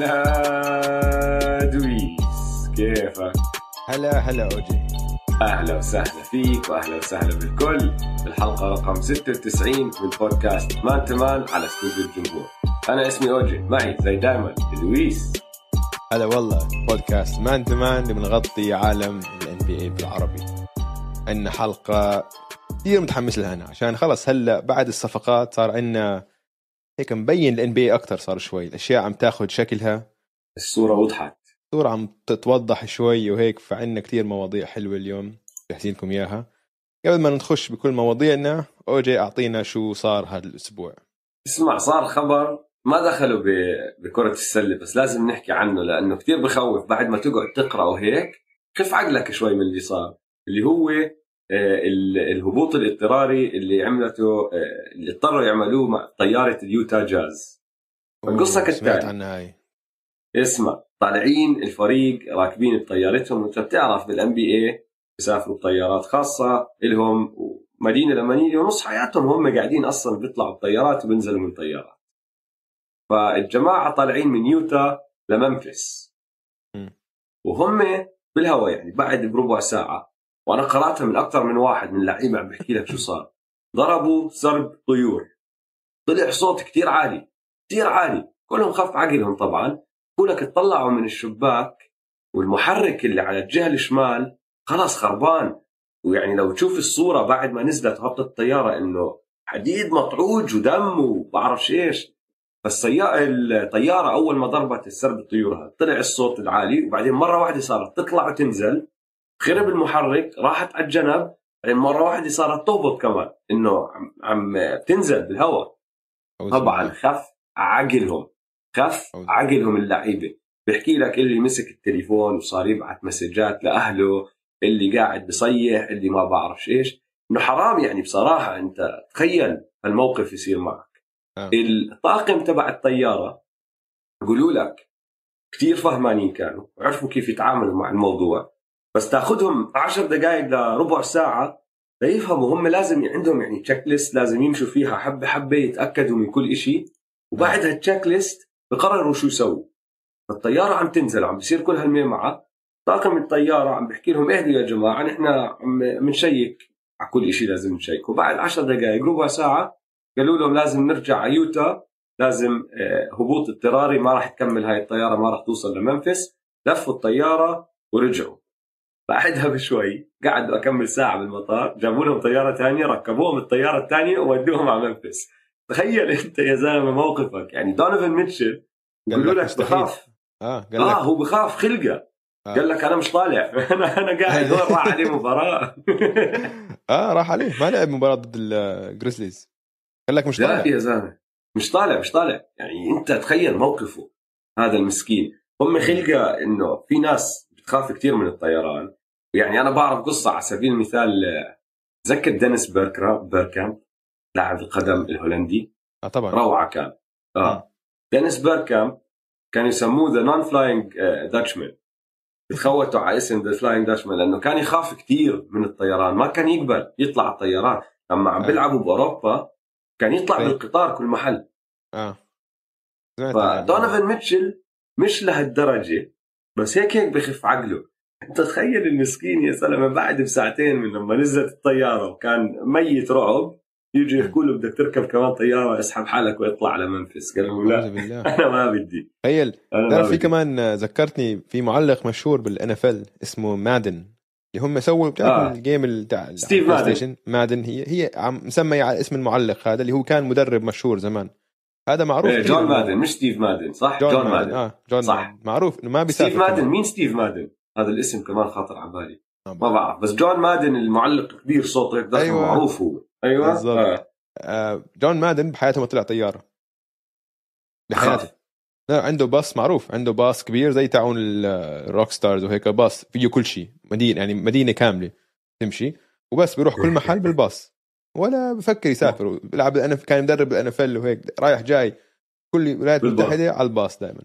هلا دويس كيفك؟ هلا هلا أوجي. أهلا وسهلا فيك وأهلا وسهلا بالكل. بالحلقة رقم 96 من بودكاست Man to Man على استوديو الجمهور. أنا اسمي أوجي معي زي دائما دويس. هلا والله بودكاست Man to Man اللي بنغطي عالم ال NBA بالعربي. عندنا حلقة كثير متحمس لها أنا عشان خلص هلأ بعد الصفقات صار عندنا هيك مبين ال NBA أكثر صار شوي الأشياء عم تاخذ شكلها. الصورة وضحت. الصورة عم تتوضح شوي وهيك فعندنا كثير مواضيع حلوة اليوم جاهزين لكم إياها. قبل ما نخش بكل مواضيعنا اوجي أعطينا شو صار هذا الأسبوع اسمع صار خبر ما دخله بكرة السلة بس لازم نحكي عنه لأنه كتير بخوف بعد ما تقعد تقرأ وهيك. خف عقلك شوي من اللي صار اللي هو الهبوط الاضطراري اللي عملته آه، اللي اضطروا يعملوه مع طيارة اليوتا جاز. سمعت كالتالي. عنها هاي اسمع طالعين الفريق راكبين بطيارتهم وانت بتعرف بالان بي اي بيسافروا بطيارات خاصة إلهم مدينة لمدينة ونص حياتهم هم قاعدين أصلا بيطلعوا بطيارات وبينزلوا من طيارات. فالجماعة طالعين من يوتا لمنفس. م. وهم بالهواء يعني بعد بربع ساعة. وأنا قرأتها من أكثر من واحد من اللعيبة عم بحكي لك شو صار. ضربوا سرب طيور. طلع صوت كتير عالي كتير عالي. كلهم خف عقلهم طبعا. بقولك اطلعوا من الشباك والمحرك اللي على الجهة الشمال خلاص خربان. ويعني لو تشوف الصورة بعد ما نزلت وهبطت الطيارة إنه حديد مطعوج ودم وبعرفش إيش. فالسيارة الطيارة أول ما ضربت السرب الطيور هذا طلع الصوت العالي. وبعدين مرة واحدة صارت تطلع وتنزل. خرب المحرك راحت على الجنب بعدين مرة واحدة صارت تهبط كمان إنه عم, بتنزل بالهواء طبعا. خف عقلهم خف. عقلهم اللعيبة بيحكي لك اللي مسك التليفون وصار يبعث مسجات لأهله اللي قاعد بصيح اللي ما بعرفش إيش إنه حرام يعني بصراحة أنت تخيل الموقف يصير معك آه. الطاقم تبع الطيارة يقولوا لك كثير فهمانين كانوا وعرفوا كيف يتعاملوا مع الموضوع بس تاخذهم عشر دقائق لربع ساعة ليفهموا هم لازم عندهم يعني تشيك ليست لازم يمشوا فيها حبة حبة يتأكدوا من كل شيء وبعد هالتشيك ليست بقرروا شو يسووا. فالطياره عم تنزل عم بصير كل هالميمعه طاقم الطيارة عم بحكي لهم اهدوا يا جماعة نحن عم بنشيك على كل شيء لازم نشيك وبعد عشر دقائق ربع ساعة قالوا لهم لازم نرجع على يوتا. لازم آه، هبوط اضطراري ما راح تكمل هاي الطيارة ما راح توصل لممفيس. لفوا الطيارة ورجعوا. بعدها بشوي قعدوا أكم ساعة بالمطار جابوا لهم طيارة ثانية ركبوهم الطيارة الثانية وودوهم على ممفيس. تخيل أنت يا زلمة موقفك. يعني دونوفان ميتشل قال لك. بخاف. آه قال آه لك هو بخاف خلقه. آه. قال لك أنا مش طالع. أنا أنا قاعد هون راح عليه مباراة. آه راح عليه. ما لعب مباراة ضد الجريزليز قال لك مش لا طالع. يا زلمة. مش طالع مش طالع. يعني أنت تخيل موقفه هذا المسكين. هم خلقه إنه في ناس بتخاف كثير من الطيران. يعني أنا بعرف قصة على سبيل المثال آه، تذكر دينيس بيركرا بيركامب لاعب القدم الهولندي؟ آه طبعا. روعة كان. آه. دينيس بيركامب كانوا يسموه the non-flying Dutchman تخوتوا على اسم the Flying Dutchman لأنه كان يخاف كثير من الطيران ما كان يقبل يطلع على الطيران. لما عم آه. بيلعبوا بأوروبا كان يطلع طيب. بالقطار كل محل. آه. فدونوفان ميتشل مش لهالدرجة بس هيك هيك بخف عقله. انت تخيل المسكين يا زلمه بعد بساعتين من لما نزلت الطيارة وكان ميت رعب يجي يحكوا له بدك تركب كمان طيارة اسحب حالك واطلع على ممفيس قال لهم لا بالله أنا ما بدي تخيل تعرف في كمان ذكرتني في معلق مشهور بال NFL اسمه مادن اللي هم سووا بتعرف آه. ال game اللي تاع ستيف مادن. مادن هي هي عم مسميه على اسم المعلق هذا اللي هو كان مدرب مشهور زمان هذا معروف إيه، جون مادن مش ستيف مادن صح جون, جون, مادن. مادن, آه جون صح. مادن معروف إنه ما بيسافر ستيف مادن. مين ستيف مادن هذا الاسم كمان خاطر على بالي. آه، ما بعرف. بس جون مادن المعلق كبير صوته هيك أيوة. معروف هو. أيوه. بالضبط. آه. آه جون مادن بحياته ما طلع طيارة. بحياته. لا عنده باص معروف. عنده باص كبير زي تاعون ال rock stars وهيك باص. فيه كل شيء. مدينة يعني مدينة كاملة. تمشي. وبس بيروح كل محل بالباص. ولا بفكر يسافر. بيلعب ال NFL كان مدرب بال NFL وهيك. رايح جاي. كل الولايات. المتحدة على الباص دائما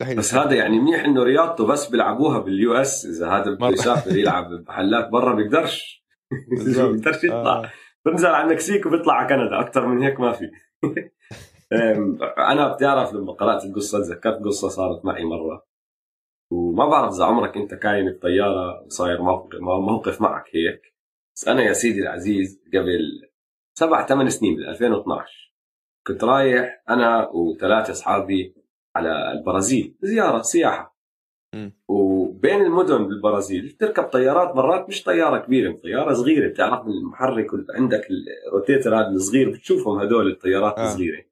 بس. هذا يعني منيح إنه رياضته بس بيلعبوها بال US إذا هذا بده. يسافر يلعب بمحلات برا بيقدرش. بيقدرش يطلع آه. بنزل على المكسيك وبيطلع على كندا أكثر من هيك ما في أنا بتعرف لما قرأت القصة تذكرت قصة صارت معي مرة وما بعرف إذا عمرك أنت كاين بطياره وصاير موقف موقف معك هيك بس أنا يا سيدي العزيز قبل سبع ثمان سنين بال 2012 كنت رايح أنا وثلاثة أصحابي على البرازيل. زيارة سياحة. مم. وبين المدن بالبرازيل تركب طيارات مرات مش طيارة كبيرة طيارة صغيرة. بتعرف المحرك عندك الروتيتر هذا الصغير بتشوفهم هدول الطيارات آه. آه. الصغيرة.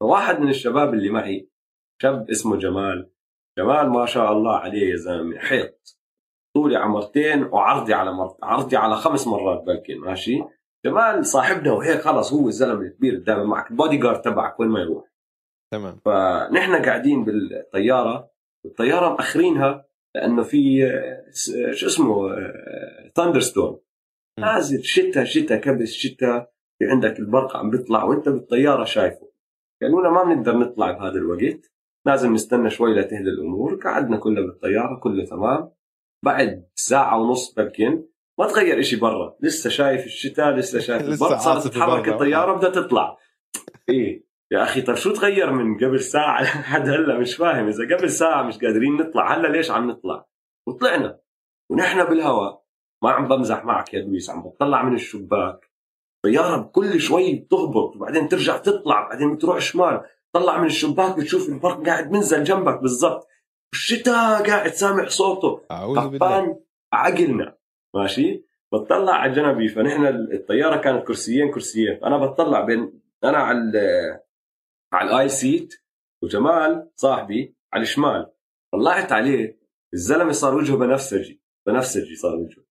فواحد من الشباب اللي معي شاب اسمه جمال. جمال ما شاء الله عليه يا زلمة حيط. طولي على مرتين وعرضي على مرت عرضي على خمس مرات بلكن ماشي؟ جمال صاحبنا وهيك خلص هو الزلمة الكبير دائما معك البودي جارد تبعك وين ما يروح. تمام. فنحن قاعدين بالطيارة الطياره مأخرينها لأنه في شو اسمه thunderstorm. نازل شتاء شتاء كبس شتاء في عندك البرق عم بيطلع وأنت بالطيارة شايفه. قالوا لنا ما بنقدر نطلع بهذا الوقت لازم نستنى شوي لتهدى الأمور. قعدنا كلنا بالطيارة كله تمام. بعد ساعة ونص بلكن ما تغير إشي برا. لسه شايف الشتاء لسه شايف البرق. صارت تتحرك. الطيارة بدها تطلع. إيه. يا أخي طيب شو تغير من قبل ساعة؟ لحد هلأ مش فاهم. إذا قبل ساعة مش قادرين نطلع هلأ ليش عم نطلع؟ وطلعنا. ونحن بالهواء. ما عم بمزح معك يا دويس عم بطلع من الشباك. طياره بكل شوي بتهبط وبعدين ترجع تطلع بعدين بتروح شمال. طلع من الشباك بتشوف البرق قاعد منزل جنبك بالضبط. الشتاء قاعد سامع صوته. خفان عقلنا. ماشي؟ بتطلع على جنبي فنحن الطيارة كانت كرسيين كرسيين. فأنا بتطلع بين أنا على ال- على ال aisle seat وجمال صاحبي على الشمال. طلعت عليه الزلمة صار وجهه بنفسجي بنفسجي صار وجهه.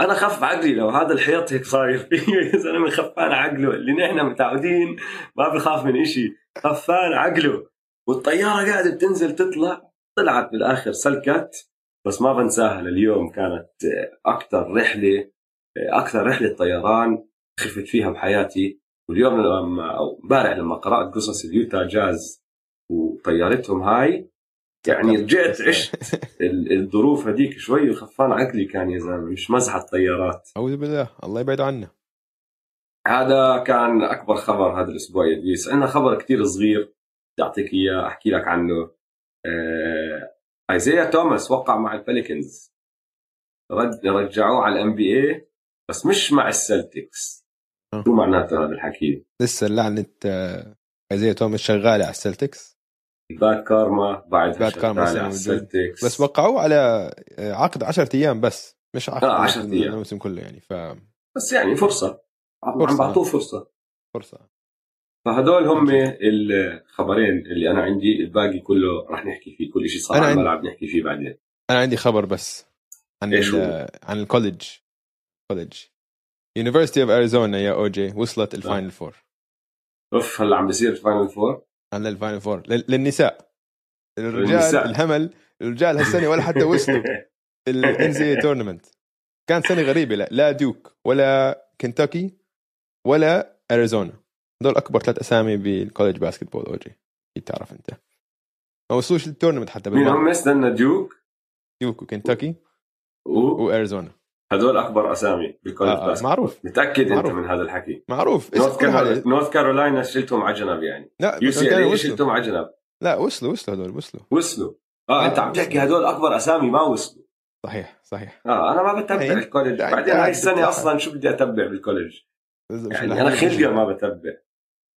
أنا خف عقلي لو هذا الحيط هيك صاير. فيه زلمه خفان عقله. اللي نحن متعودين ما بخاف من إشي. خفان عقله. والطيارة قاعدة بتنزل تطلع. طلعت بالآخر سلكت. بس ما بنساها لليوم. كانت أكثر رحلة أكثر رحلة طيران خفت فيها بحياتي. واليوم لما أو امبارح لما قرأت قصص اليوتا جاز وطيارتهم هاي يعني رجعت عشت ال- الظروف هذيك شوي وخفان عقلي كان يا زلمة مش مزحة طيارات أعوذ بالله الله يبعد عنا هذا كان أكبر خبر هذا الأسبوع يا دويس عندنا خبر كتير صغير بدي اعطيك إياه أحكي لك عنه. آه... إيزيا توماس وقع مع البليكنز. رد رجعوه على ال NBA بس مش مع السلتكس. شو معناته هذا الحكي؟ لسه لعنه آه، ايزيا توماس شغالة على السلتكس. bad karma بعد bad karma موجود. السلتكس. بس وقعوه على آه، عقد 10 أيام بس. مش عقد آه، 10 أيام. الموسم كله يعني ففرصه بس يعني فرصة. عم فرصة. بعطوه فرصة. فهدول هم الخبرين اللي أنا عندي الباقي كله راح نحكي فيه كل شيء صار على عندي- الملعب نحكي فيه بعدين. أنا عندي خبر بس عن إيش؟ عن ال college. college. University of Arizona يا اوجي وصلت ال Final Four. أوف هلا عم بيصير ال Final Four. عن ال Final Four. لل- للنساء. الرجال للنساء. الهمل. الرجال هالسنة ولا حتى وصلوا. ال NCAA tournament كانت سنة غريبة. لا, لا دوك ولا كنتاكي ولا اريزونا دول أكبر ثلاث أسامي بال college basketball اوجي أكيد تعرف أنت. ما وصلوش لل tournament حتى مين بالمرة. هم؟ استنى ديوك ديوك وكنتاكي وهدول واريزونا اكبر أسامي بال college آه آه basket معروف متأكد أنت معروف. من هذا الحكي معروف نورث. كارولاينا نورث كارولاينا شلتهم على جنب يعني لا UCLA وصلوا شلتهم على جنب لا وصلوا وصلوا هذول وصلوا وصلوا آه أنت عم تحكي هدول اكبر أسامي ما وصلوا صحيح صحيح آه أنا ما بتابع هي. ال college يعني بعدين هاي السنة. أصلا شو بدي أتبع بال college يعني أنا خلقه. ما بتبع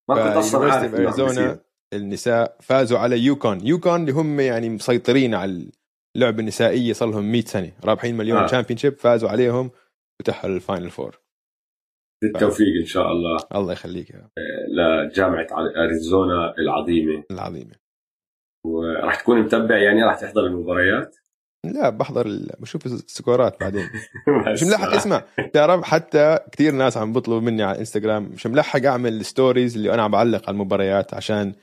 ما كنت أصلا عارف. أريزونا النساء فازوا على يوكون يوكون اللي هم يعني مسيطرين على اللعبه النسائيه صار لهم 100 سنة رابحين مليون آه. آه. championship فازوا عليهم وتأهلوا لل Final Four بالتوفيق إن شاء الله. الله يخليك يا لجامعة أريزونا العظيمة. العظيمة. وراح تكون متبع يعني راح تحضر المباريات؟ لا بحضر ال... بشوف السكورات بعدين. مش ملحق اسمع. تعرف حتى كثير ناس عم بيطلبوا مني على الانستغرام مش ملحق أعمل ال stories اللي أنا عم بعلق على المباريات عشان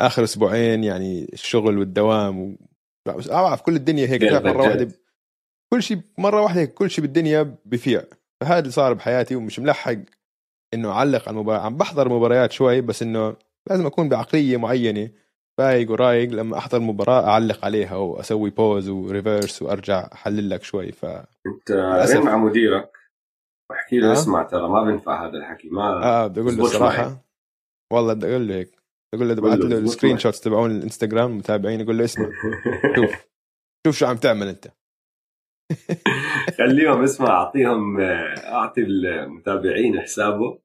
آخر أسبوعين يعني الشغل والدوام بس أعرف كل الدنيا هيك مرة واحدة جد. كل شيء مرة واحدة كل شيء بالدنيا بفيع فهذا اللي صار بحياتي ومش ملحق إنه أعلق على المباراه عم بحضر مباريات شوي بس إنه لازم أكون بعقلية معينة فايق ورايق لما أحضر مباراة أعلق عليها وأسوي pause و reverse وأرجع أحلل لك شوي ف أنت. رن مع مديرك واحكي له آه. اسمع ترى ما بنفع هذا الحكي ما آه بدي أقول له. الصراحة والله بدي أقول له هيك يقول له بعث له ال screenshots تبعون الإنستغرام متابعين يقول له اسمع شوف. شوف شو عم تعمل أنت. خليهم اسمع أعطيهم أعطي المتابعين حسابه.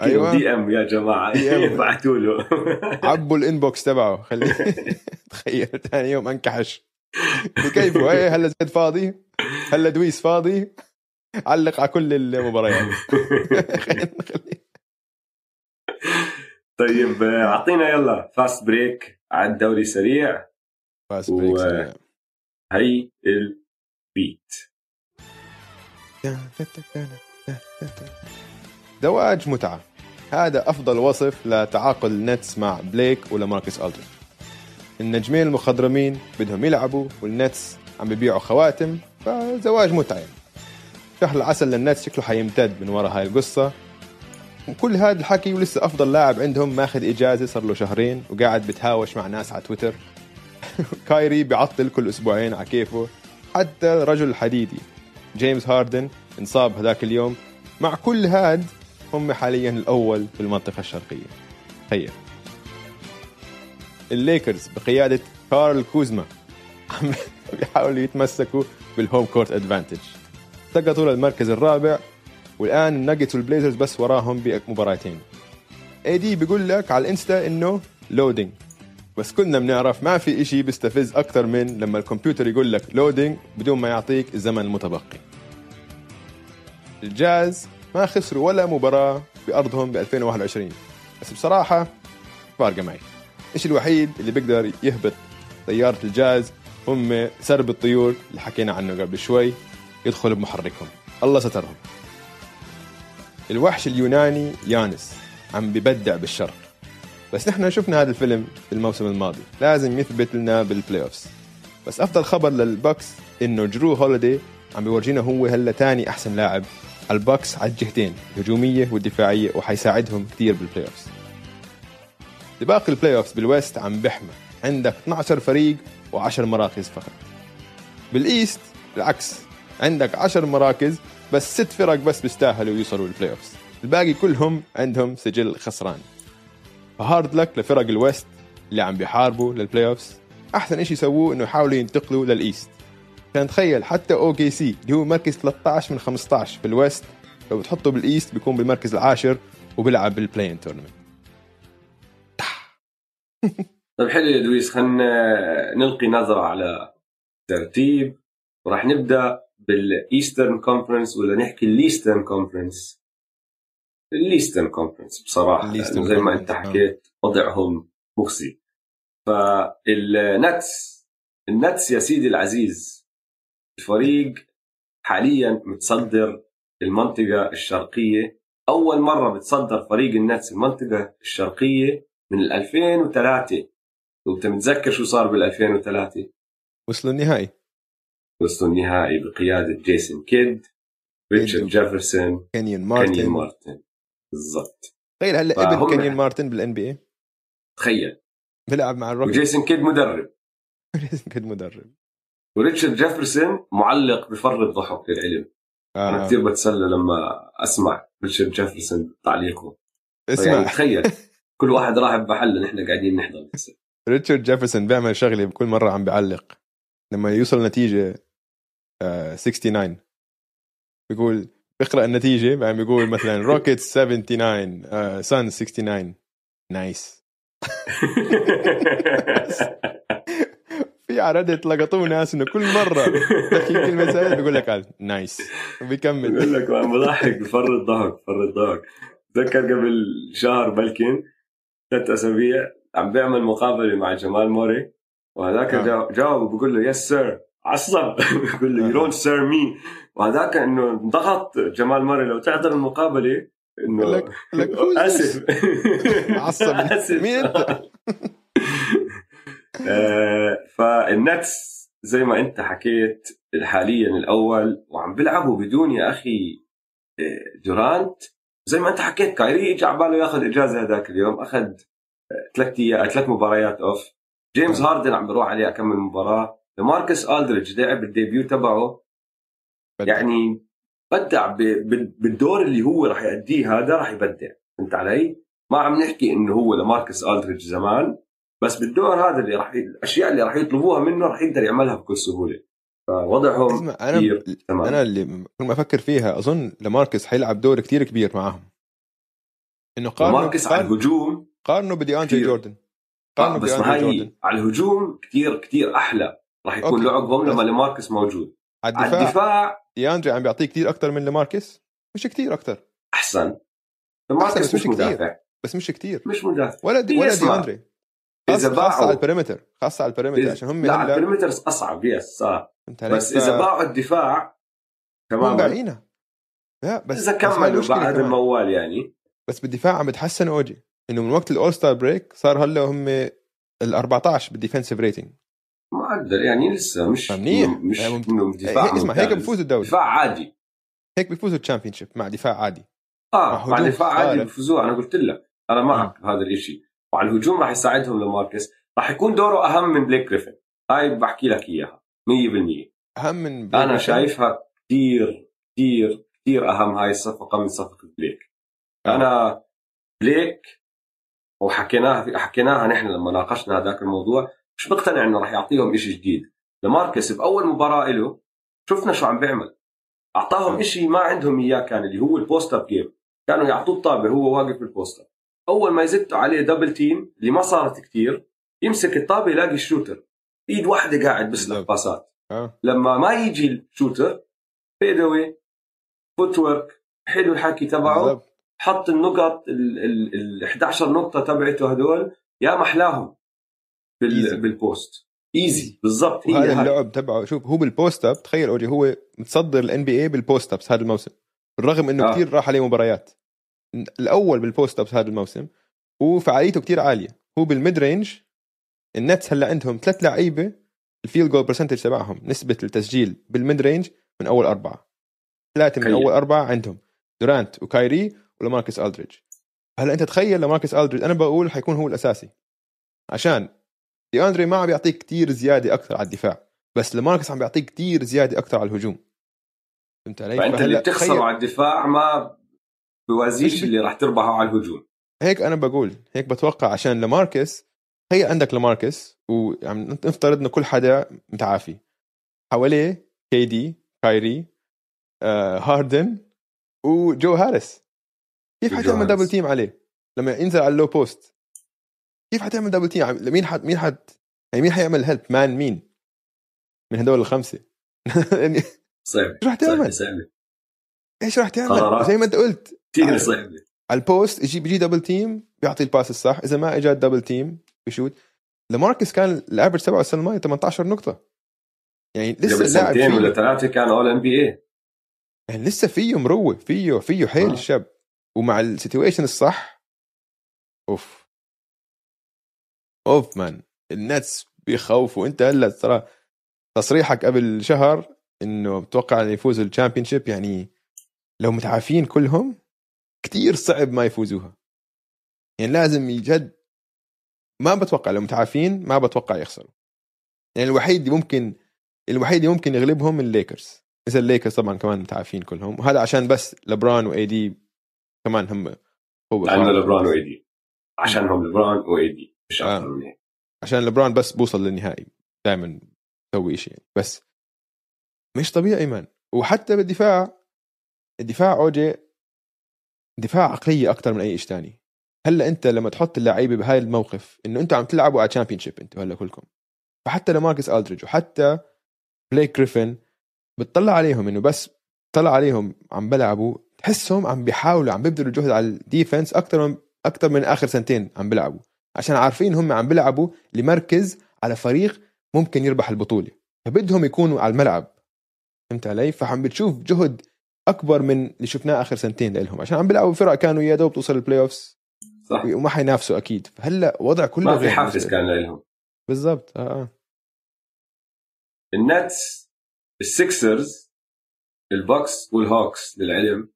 أيوه. DM يا جماعة. ابعثوا له. عبوا ال inbox تبعه. خليه تخيل ثاني يوم أنكحش. بكيفه إيه هلا زيد فاضي؟ هلا دويس فاضي؟ علق على كل المباريات. طيب أعطينا يلا fast break على الدوري سريع. fast break و... سريع. هي البيت زواج متعة. هذا أفضل وصف لتعاقد النتس مع بليك ولماركوس ألدريدج النجمين المخضرمين بدهم يلعبوا والنتس عم ببيعوا خواتم فزواج متعة. يعني. شهر العسل للنتس شكله حيمتد من وراء هاي القصة. وكل هذا الحكي ولسه أفضل لاعب عندهم ماخذ إجازة صار له شهرين وقاعد بتهاوش مع ناس على تويتر. كايري بيعطل كل أسبوعين على كيفه. حتى الرجل الحديدي جيمس هاردن انصاب هذاك اليوم. مع كل هاد هم حاليا الأول في المنطقة الشرقية. تخيل الليكرز بقيادة كايل كوزما عم بيحاولوا يتمسكوا بال home court advantage سقطوا للمركز الرابع. والآن الناجتس والبليزرز بس وراهم بمباراتين. AD بيقول لك على الإنستا إنه loading بس كلنا بنعرف ما في إشي بيستفز أكثر من لما الكمبيوتر يقول لك loading بدون ما يعطيك الزمن المتبقي. الجاز ما خسروا ولا مباراة بأرضهم ب 2021 بس بصراحة فارقة معي. الشيء الوحيد اللي بيقدر يهبط طيارة الجاز؟ هم سرب الطيور اللي حكينا عنه قبل شوي. يدخل بمحركهم. الله سترهم. الوحش اليوناني يانس عم ببدع بالشرق بس نحن شفنا هذا الفيلم في الموسم الماضي لازم يثبت لنا بال playoffs بس أفضل خبر للبوكس إنه جرو هوليدي عم بيورجينا هو هلا ثاني أحسن لاعب على البوكس على الجهتين الهجوميه والدفاعية وحيساعدهم كثير بال playoffs سباق ال playoffs بال West عم بحمى عندك 12 فريق و10 مراكز فقط. بال East بالعكس عندك 10 مراكز بس ست فرق بس بيستاهلوا يوصلوا لل playoffs الباقي كلهم عندهم سجل خسران. ف hard luck لفرق ال West اللي عم بيحاربوا لل playoffs أحسن شيء يسووه إنه يحاولوا ينتقلوا لل East. كان تخيل حتى OKC اللي هو مركز 13 من 15 في ال West لو بتحطه بال East بيكون بالمركز العاشر وبيلعب بال play-in tournament طيب حلو يا دويس. خلينا نلقي نظرة على ترتيب. وراح نبدأ بال Eastern Conference ولا نحكي ال Eastern Conference ال Eastern Conference بصراحة زي ما أنت حكيت وضعهم مخزي. فالنتس النتس يا سيدي العزيز الفريق حاليا متصدر المنطقة الشرقية أول مرة بتصدر فريق النتس المنطقة الشرقية من 2003 وأنت متذكر شو صار بال 2003 وصلوا النهائي. وصلوا النهائي بقيادة جيسون كيد ريتشارد جيفرسون كينيون مارتن كينيون مارتن. بالضبط. تخيل هلا ابن كينيون مارتن بال NBA تخيل. بيلعب مع الروكيتس وجيسون كيد مدرب. جيسون كيد مدرب. وريتشارد جيفرسون معلق بفرط ضحك للعلم آه. أنا كثير بتسلى لما أسمع ريتشارد جيفرسون تعليقه اسمع. يعني تخيل. كل واحد راح بمحل نحن قاعدين نحضر. ريتشارد جيفرسون بيعمل شغله كل مرة عم بيعلق لما يوصل نتيجة 69 بيقول بيقرأ النتيجة بعدين بيقول مثلا روكيت 79 سان 69 nice في على Reddit لقطوه ناس إنه كل مرة تحكي كلمة سهله بيقول لك nice وبيكمل. بيقول لك بضحك بفرط ضحك بفرط ضحك. تذكر قبل شهر بلكن ثلاث أسابيع عم بيعمل مقابلة مع جمال موري وهذاك آه. جاوب بقول له yes sir عصب بقول له you don't sir me وهذاك إنه انضغط جمال موري لو تحضر المقابلة إنه لك لك آسف. عصب آسف. مين أنت؟ آه، فالنتس زي ما أنت حكيت حاليا الأول وعم بيلعبوا بدون يا أخي آه، دورانت. زي ما أنت حكيت كايري اجى على باله ياخذ إجازة هذاك اليوم أخذ ثلاث ثلاث مباريات off جيمس هاردن عم بيروح عليه اكمل مباراة. لماركس الدريج لعب ال debut تبعه. بدع. يعني بدع بالدور اللي هو راح يأديه هذا راح يبدع. فهمت علي؟ ما عم نحكي إنه هو لماركس ألدريدج زمان بس بالدور هذا اللي راح الأشياء اللي راح يطلبوها منه راح يقدر يعملها بكل سهولة. فوضعهم اسمع أنا كثير تمام. أنا اللي كل ما أفكر فيها أظن لماركس حيلعب دور كتير كبير معاهم. إنه قارنوا ماركس على الهجوم قارنوا بدي انجي كتير. جوردن. آه قارنوا بس بدي جوردن. على الهجوم كثير كثير أحلى. راح يكون أوكي. لعبهم لما بس- لماركس موجود. على على الدفاع الدفاع دي انجي عم بيعطيه كتير أكثر من لماركس؟ مش كتير أكثر أحسن. بس ماركس مش مش كتير. مدافع. بس مش كتير. مش مدافع. ولا دي ولا دي اسمع، اندري إذا خاصة, خاصة على باعوا البريمتر خاصة على البريمتر عشان هم لا على البريمتر أصعب يس علي؟ بس إذا باعوا الدفاع تماما باعينها لا بس إذا بس كملوا بعد. الموال يعني. بس بالدفاع عم بتحسنوا OG. إنه من وقت ال all star break صار هلا هم ال 14 بال defensive rating ما أقدر يعني لسه مش منيح. مش يعني انه دفاع اسمع هيك. بفوز الدوري. دفاع عادي. هيك بيفوزوا ال champion مع دفاع عادي. مع آه هجوم مع دفاع عادي خارق. بيفوزوها أنا قلت لك أنا معك بهذا الشيء وعلى الهجوم راح يساعدهم لماركس. راح يكون دوره أهم من بليك جريفن. هاي بحكي لك إياها 100% أهم من أنا شايفها كثير كثير كثير أهم هاي الصفقة من صفقة بليك. آه. أنا بليك وحكيناها حكيناها نحن لما ناقشنا هذاك الموضوع. مش مقتنع إنه راح يعطيهم شيء جديد؟ لماركس بأول مباراة له شفنا شو عم بيعمل. أعطاهم شيء ما عندهم إياه كان اللي هو ال post up game كانوا يعطوه الطابة هو واقف بال post up أول ما يزتوا عليه double team اللي ما صارت كثير يمسك الطابة يلاقي ال shooter إيد واحدة قاعد بالضبط. باسات آه. لما ما يجي ال shooter fade away footwork حلو الحكي تبعه حط النقط ال ال ال 11 نقطة تبعته هدول يا محلاهم. بال. بال post easy بالضبط هي اللعب تبعه. شوف هو بال post up تخيل OG هو متصدر ال NBA بال post ups هذا الموسم بالرغم إنه آه. كثير راح عليه مباريات. الأول بال post ups هذا الموسم وفعاليته كثير عالية. هو بال mid range النتس هلأ عندهم ثلاث لعيبة ال field goal percentage تبعهم نسبة التسجيل بال mid range من أول أربعة. ثلاثة من. أول أربعة عندهم دورانت وكايري ولماركس ألدريدج. هلأ أنت تخيل لماركس ألدريدج أنا بقول حيكون هو الأساسي. عشان دي اندري ما عم بيعطيك كتير زيادة أكثر على الدفاع بس لماركس عم بيعطيك كتير زيادة أكثر على الهجوم. فهمت علي؟ فأنت اللي بتخسره على الدفاع ما بوازيش اللي راح تربحه على الهجوم. هيك أنا بقول هيك بتوقع عشان لماركس تخيل عندك لماركس وعم نفترض إنه كل حدا متعافي. حواليه KD كايري آه، هاردن وجو هاريس. كيف حتعمل. double team عليه؟ لما ينزل على ال low post. كيف حتعمل double team عم- مين حد مين حد يعني مين حيعمل help man مين؟ من هدول الخمسة. يعني صعب شو رح تعمل؟ إيش راح تعمل؟ زي ما أنت قلت. كثير. صعبه على ال post يجي بيجي double team بيعطي ال pass الصح. إذا ما اجى double team بشوت. لماركس كان ال average تبعه السنة الماضية 18 نقطة. يعني لسه قبل اللاعب سنتين ولا ثلاثة كان all NBA يعني لسه فيه مروه فيه فيه حيل آه. الشاب. ومع ال situation الصح أوف. اوف man النتس بيخوفوا. أنت هلأ ترى تصريحك قبل شهر إنه بتوقع إنه يفوزوا ال champion يعني لو متعافين كلهم كتير صعب ما يفوزوها. يعني لازم يجد ما بتوقع لو متعافين ما بتوقع يخسروا. يعني الوحيد اللي ممكن الوحيد اللي ممكن يغلبهم الليكرز. إذا الليكرز طبعا كمان متعافين كلهم وهذا عشان بس لبران و AD كمان هم هو خارق. لبران و AD عشانهم لبران و AD مش آه. عشان لبران بس بوصل للنهائي دائما يسوي شيء يعني. بس مش طبيعي man وحتى بالدفاع الدفاع OG دفاع عقلية أكثر من أي شيء ثاني هلأ أنت لما تحط اللعيبة بهاي الموقف إنه أنتم عم تلعبوا على championship أنتم هلأ كلكم فحتى لماركس الدريج وحتى بليك جريفن بتطلع عليهم إنه بس طلع عليهم عم بلعبوا تحسهم عم بيحاولوا عم بيبذلوا جهد على ال defense أكثر من أكثر من آخر سنتين عم بيلعبوا عشان عارفين هم عم بيلعبوا لمركز على فريق ممكن يربح البطولة. فبدهم يكونوا على الملعب. فهمت علي؟ فعم بتشوف جهد أكبر من اللي شفناه آخر سنتين لهم. عشان عم بيلعبوا فرق كانوا يا دوب توصل ال playoffs صح. وما حينافسوا أكيد. فهلأ وضع كله ما في حافز كان لهم. بالضبط. آه آه. النتس السكسرز البوكس والهوكس للعلم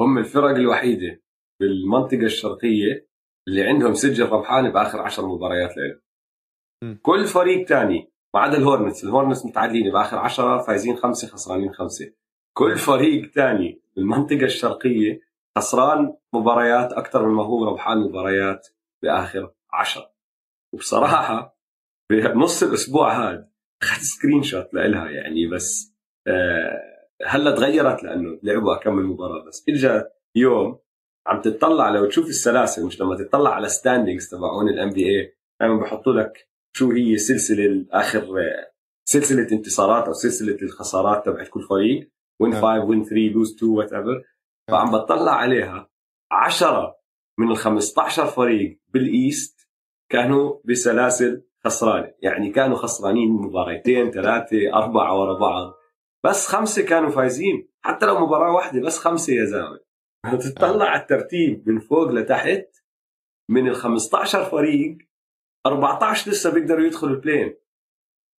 هم الفرق الوحيدة بالمنطقة الشرقية اللي عندهم سجل ربحان بآخر عشر مباريات لهم. كل فريق تاني ما عدا الهورنتس الهورنتس متعادلين بآخر عشرة فايزين خمسة خسرانين خمسة. كل فريق تاني بالمنطقة الشرقية خسران مباريات أكثر مما هو ربحان مباريات بآخر عشرة. وبصراحة بنص الأسبوع هذا اخذت screenshot لها يعني بس آه هلأ تغيرت لأنه لعبوا كم مباراه بس. اجى يوم عم تطلع لو تشوف السلاسل مش لما تطلع على standings تبعون الام بي اي دائما بحطوا لك شو هي السلسله اخر سلسلة انتصارات أو سلسلة الخسارات تبعت كل فريق win 5 win 3 lose 2 whatever فعم بطلع عليها 10 من ال 15 فريق بالايست كانوا بسلاسل خسرانة. يعني كانوا خسرانين مباريتين ثلاثة أربعة ورا بعض. بس خمسة كانوا فايزين. حتى لو مباراة واحدة بس خمسة يا زلمة. تطلع على الترتيب من فوق لتحت من ال 15 فريق 14 لسه بيقدروا يدخلوا البلين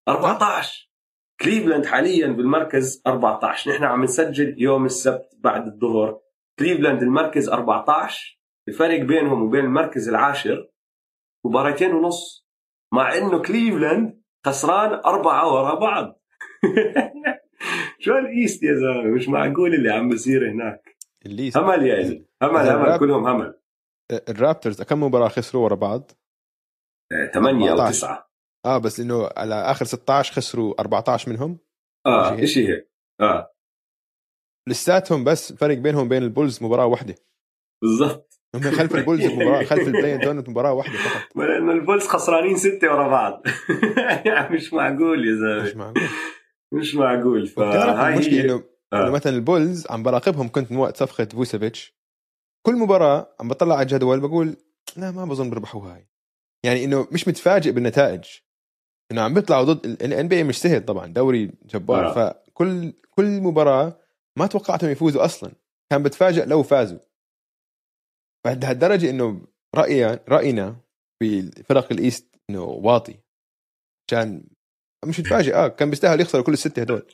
14 كليفلاند حاليا بالمركز 14 نحن عم نسجل يوم السبت بعد الظهر. كليفلاند المركز 14 الفرق بينهم وبين المركز العاشر مباراتين ونص. مع إنه كليفلاند خسران أربعة ورا بعض. شو ال East يا زلمة؟ مش معقول اللي عم بيصير هناك. ال East همل يعني همل همل كلهم همل. الرابترز كم مباراة خسروا ورا بعض؟ ثمانية أو 14. تسعة. آه بس إنه على آخر 16 خسروا 14 منهم؟ آه شيء هيك؟ آه. لساتهم بس فرق بينهم وبين البولز مباراة واحدة بالضبط. هم خلف البولز مباراة خلف ال play-in مباراة واحدة فقط. لأنه البولز خسرانين ستة ورا بعض. يعني مش معقول يا مش زلمه معقول. مش معقول. فهاي المشكلة إنه آه. انه مثلا البولز عم براقبهم كنت من وقت صفقة فوسيفيتش. كل مباراة عم بطلع على الجدول بقول لا ما بظن بيربحوا هاي. يعني إنه مش متفاجئ بالنتائج. إنه عم بيطلعوا ضد ال NBA مش سهل طبعا دوري جبار. آه. فكل كل مباراة ما توقعتهم يفوزوا أصلا. كان بتفاجئ لو فازوا. لهالدرجه إنه رايي رأينا بفرق ال East إنه واطي. عشان مش متفاجئ. آه كان بيستاهل يخسروا كل الستة هدول.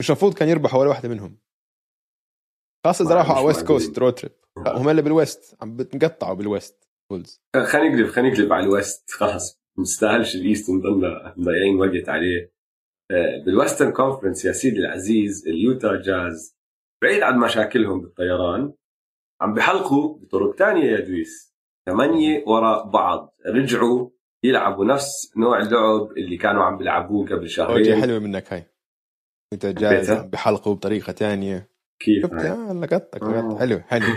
مش المفروض كان يربحوا ولا واحدة منهم. خاصه إذا راحوا على West Coast road trip هم هلا بال West عم بتنقطعوا بال West بولز خلينا نقلب خلينا نقلب على ال West. خلص ما نستاهلش ال East نضلنا مضيعين وقت عليه. آه، بال Western Conference يا سيدي العزيز اليوتا جاز بعيد عن مشاكلهم بالطيران عم بحلقوا بطرق تانية يا ادريس. ثمانية وراء بعض. رجعوا يلعبوا نفس نوع اللعب اللي كانوا عم بيلعبوه قبل شهرين. حلوة منك هاي. انت جاهز بحلقوا بطريقة تانية. كيف شفت؟ آه، لقطتك آه. حلو حلو.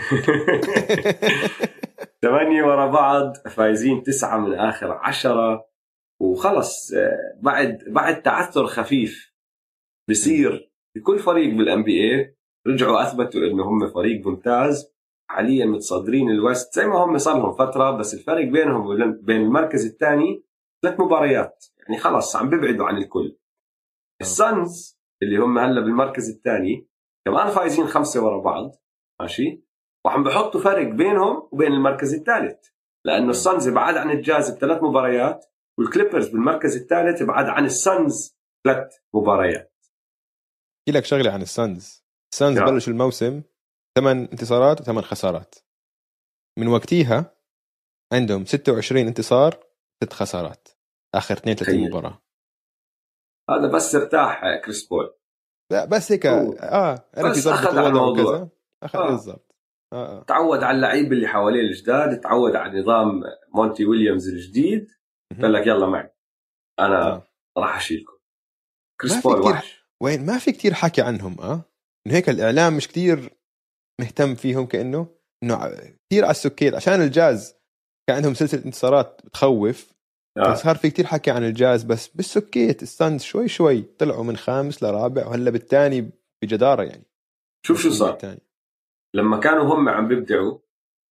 ثمانية ورا بعض فايزين تسعة من آخر عشرة. وخلص آه، بعد بعد تعثر خفيف بصير بكل فريق بالان بي اي رجعوا أثبتوا إنه هم فريق ممتاز. حاليا متصدرين الوست زي ما هم صار لهم فترة بس الفرق بينهم وبين- بين المركز الثاني ثلاث مباريات. يعني خلص عم بيبعدوا عن الكل. السانز اللي هم هلا بالمركز الثاني كمان فايزين خمسة ورا بعض ماشي؟ وعم بحطوا فرق بينهم وبين المركز الثالث لأنه السانز بعد عن الجاز بثلاث مباريات والكليبرز بالمركز الثالث بعد عن السانز ثلاث مباريات. احكي لك شغلة عن السانز. السانز نعم. بلشوا الموسم ثمان انتصارات وثمان خسارات. من وقتها عندهم 26 انتصار ست خسارات. آخر 32 تخيل. مباراة. هذا بس ارتاح آه، كريس بول. لا بس هيك آه عرف يظبط أخذ على الوضع الموضوع. وكذا. اخذ آه. بالضبط. آه آه. تعود على اللعيبه اللي حواليه الجداد تعود على نظام مونتي ويليامز الجديد. قال لك يلا معي. أنا آه. راح أشيلكم. كريس بول وحش. وين؟ ما في كتير حكي عنهم آه. إنه هيك الإعلام مش كتير مهتم فيهم كأنه إنه كتير على السكيت. عشان الجاز كان عندهم سلسلة انتصارات بتخوف. آه. صار في كتير حكي عن الجاز بس بالسكيت السانز شوي شوي طلعوا من خامس لرابع وهلا بالثاني بجدارة يعني شوف شو صار بالتاني. لما كانوا هم عم بيبدعوا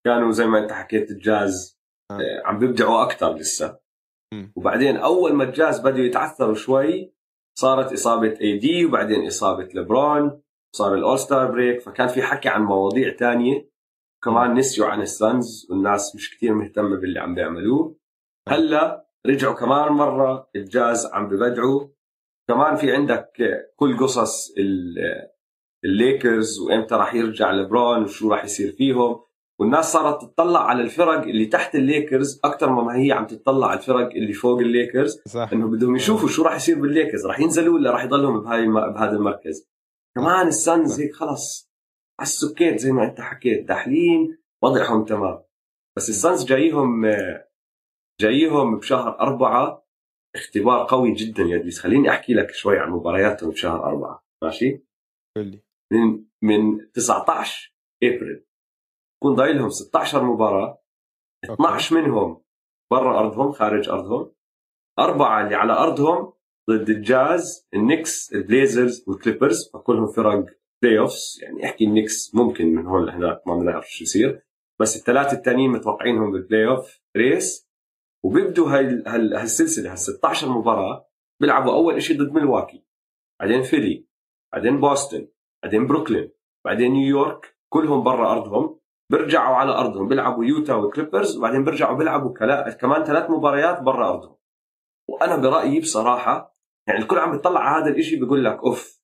كانوا زي ما انت حكيت الجاز آه. آه، عم بيبدعوا أكثر لسه مم. وبعدين أول ما الجاز بدوا يتعثروا شوي صارت إصابة اي دي وبعدين إصابة ليبرون صار ال All-Star break فكان في حكي عن مواضيع تانية كمان نسيوا عن السانز والناس مش كتير مهتمة باللي عم بيعملوه هلا رجعوا كمان مرة الجاز عم ببدعوا. كمان في عندك كل قصص ال- الليكرز وإمتى راح يرجع لبرون وشو راح يصير فيهم. والناس صارت تطلع على الفرق اللي تحت الليكرز أكثر ما هي عم تطلع على الفرق اللي فوق الليكرز. صح. إنه بدهم يشوفوا شو راح يصير بالليكرز. راح ينزلوا ولا راح يضلهم بهاي بهذا المركز. كمان السانز هيك خلص. على السكيت زي ما أنت حكيت. داحلين وضعهم تمام. بس السانز جايهم جايهم بشهر أربعة. اختبار قوي جدا يا ادريس خليني أحكي لك شوي عن مبارياتهم بشهر أربعة. ماشي؟ من من 19 إبريل. يكون ضايل لهم 16 مباراة. 12 منهم برا أرضهم خارج أرضهم. أربعة اللي على أرضهم ضد ال Jazz ال Nuggets ال Blazers وال Clippers. فكلهم فرق playoffs يعني أحكي ال Knicks ممكن من هون لهناك ما بنعرف شو يصير. بس الثلاثة الثانيين متوقعينهم بال playoff race وبيبدوا هالسلسله هال 16 مباراة بيلعبوا أول شيء ضد ملواكي بعدين فيلي بعدين بوسطن بعدين بروكلين بعدين نيويورك كلهم برا أرضهم بيرجعوا على أرضهم بيلعبوا يوتا وال Clippers وبعدين بيرجعوا بيلعبوا كمان ثلاث مباريات برا أرضهم. وأنا برأيي بصراحة يعني الكل عم بيطلع على هذا الشيء بيقول لك أوف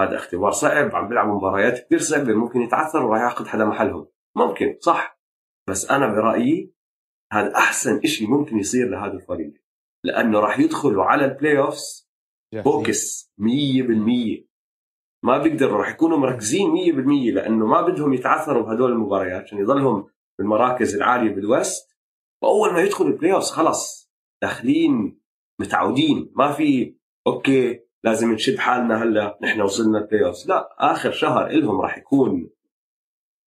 هذا اختبار صعب عم بيلعبوا مباريات كثير صعبة ممكن يتعثر وراح ياخذ حدا محلهم. ممكن صح. بس أنا برأيي هذا أحسن شيء ممكن يصير لهذا الفريق. لأنه راح يدخلوا على ال playoffs focus 100% ما بيقدروا راح يكونوا مركزين 100% لأنه ما بدهم يتعثروا بهدول المباريات عشان يضلهم بالمراكز العالية بال West. واول ما يدخلوا ال playoff خلص داخلين متعودين. ما في okay لازم نشد حالنا هلأ نحن وصلنا ال playoff لا آخر شهر لهم راح يكون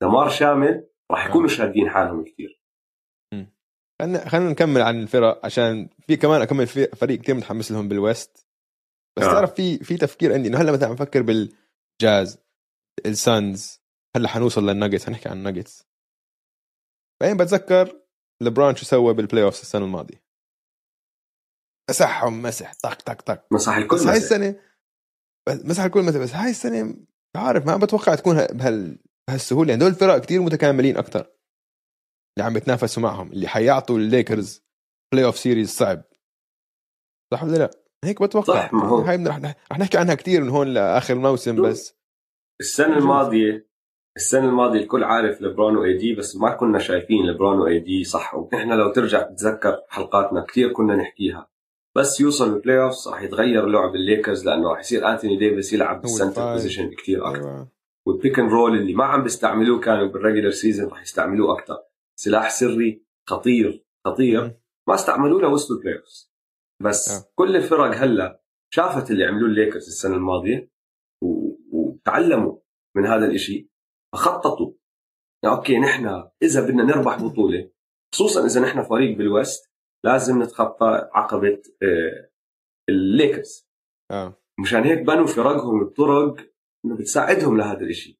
دمار شامل راح يكونوا شادين حالهم كثير خلينا خلينا نكمل عن الفرق عشان في كمان أكمل فريق كثير متحمس لهم بال West. بس آه. تعرف في في تفكير عندي إنه هلا مثلا عم بفكر بال Jazz ال Suns هلا حنوصل للناجتس حنحكي عن الناجتس. بعدين بتذكر لبران شو سوى بال playoff السنة الماضية. مسحهم مسح طق طق طق. مسح الكل بس هاي السنة مسح الكل مسح بس هاي السنة عارف ما بتوقع تكون بهال بهالسهولة. يعني دول الفرق كثير متكاملين أكثر اللي عم يتنافسوا معهم اللي حيعطوا ال Lakers playoff series صعب. صح ولا لا؟ هيك بتوقع. صح ما هو. هاي رح رح نحكي عنها كثير من هون لآخر الموسم بس. السنة الماضية السنة الماضية الكل عارف لبرون و AD بس ما كنا شايفين لبرون و AD صح. ونحن لو ترجع تتذكر حلقاتنا كثير كنا نحكيها. بس يوصل ال playoff راح يتغير لعب الليكرز لأنه راح يصير أنتوني ديفيس يلعب بال center position كثير أكثر. وال pick and roll اللي ما عم بيستعملوه كانوا بال regular season راح يستعملوه أكثر سلاح سري خطير خطير ما استعملوه لوصلوا ال play بس أه. كل الفرق هلا شافت اللي عملوه الليكرز السنة الماضية وتعلموا من هذا الإشي فخططوا. يعني okay نحن إذا بدنا نربح بطولة خصوصا إذا نحن فريق بال West لازم نتخطى عقبة آه، الليكرز. آه. مشان هيك بنوا فرقهم بطرق إنه بتساعدهم لهذا الإشي.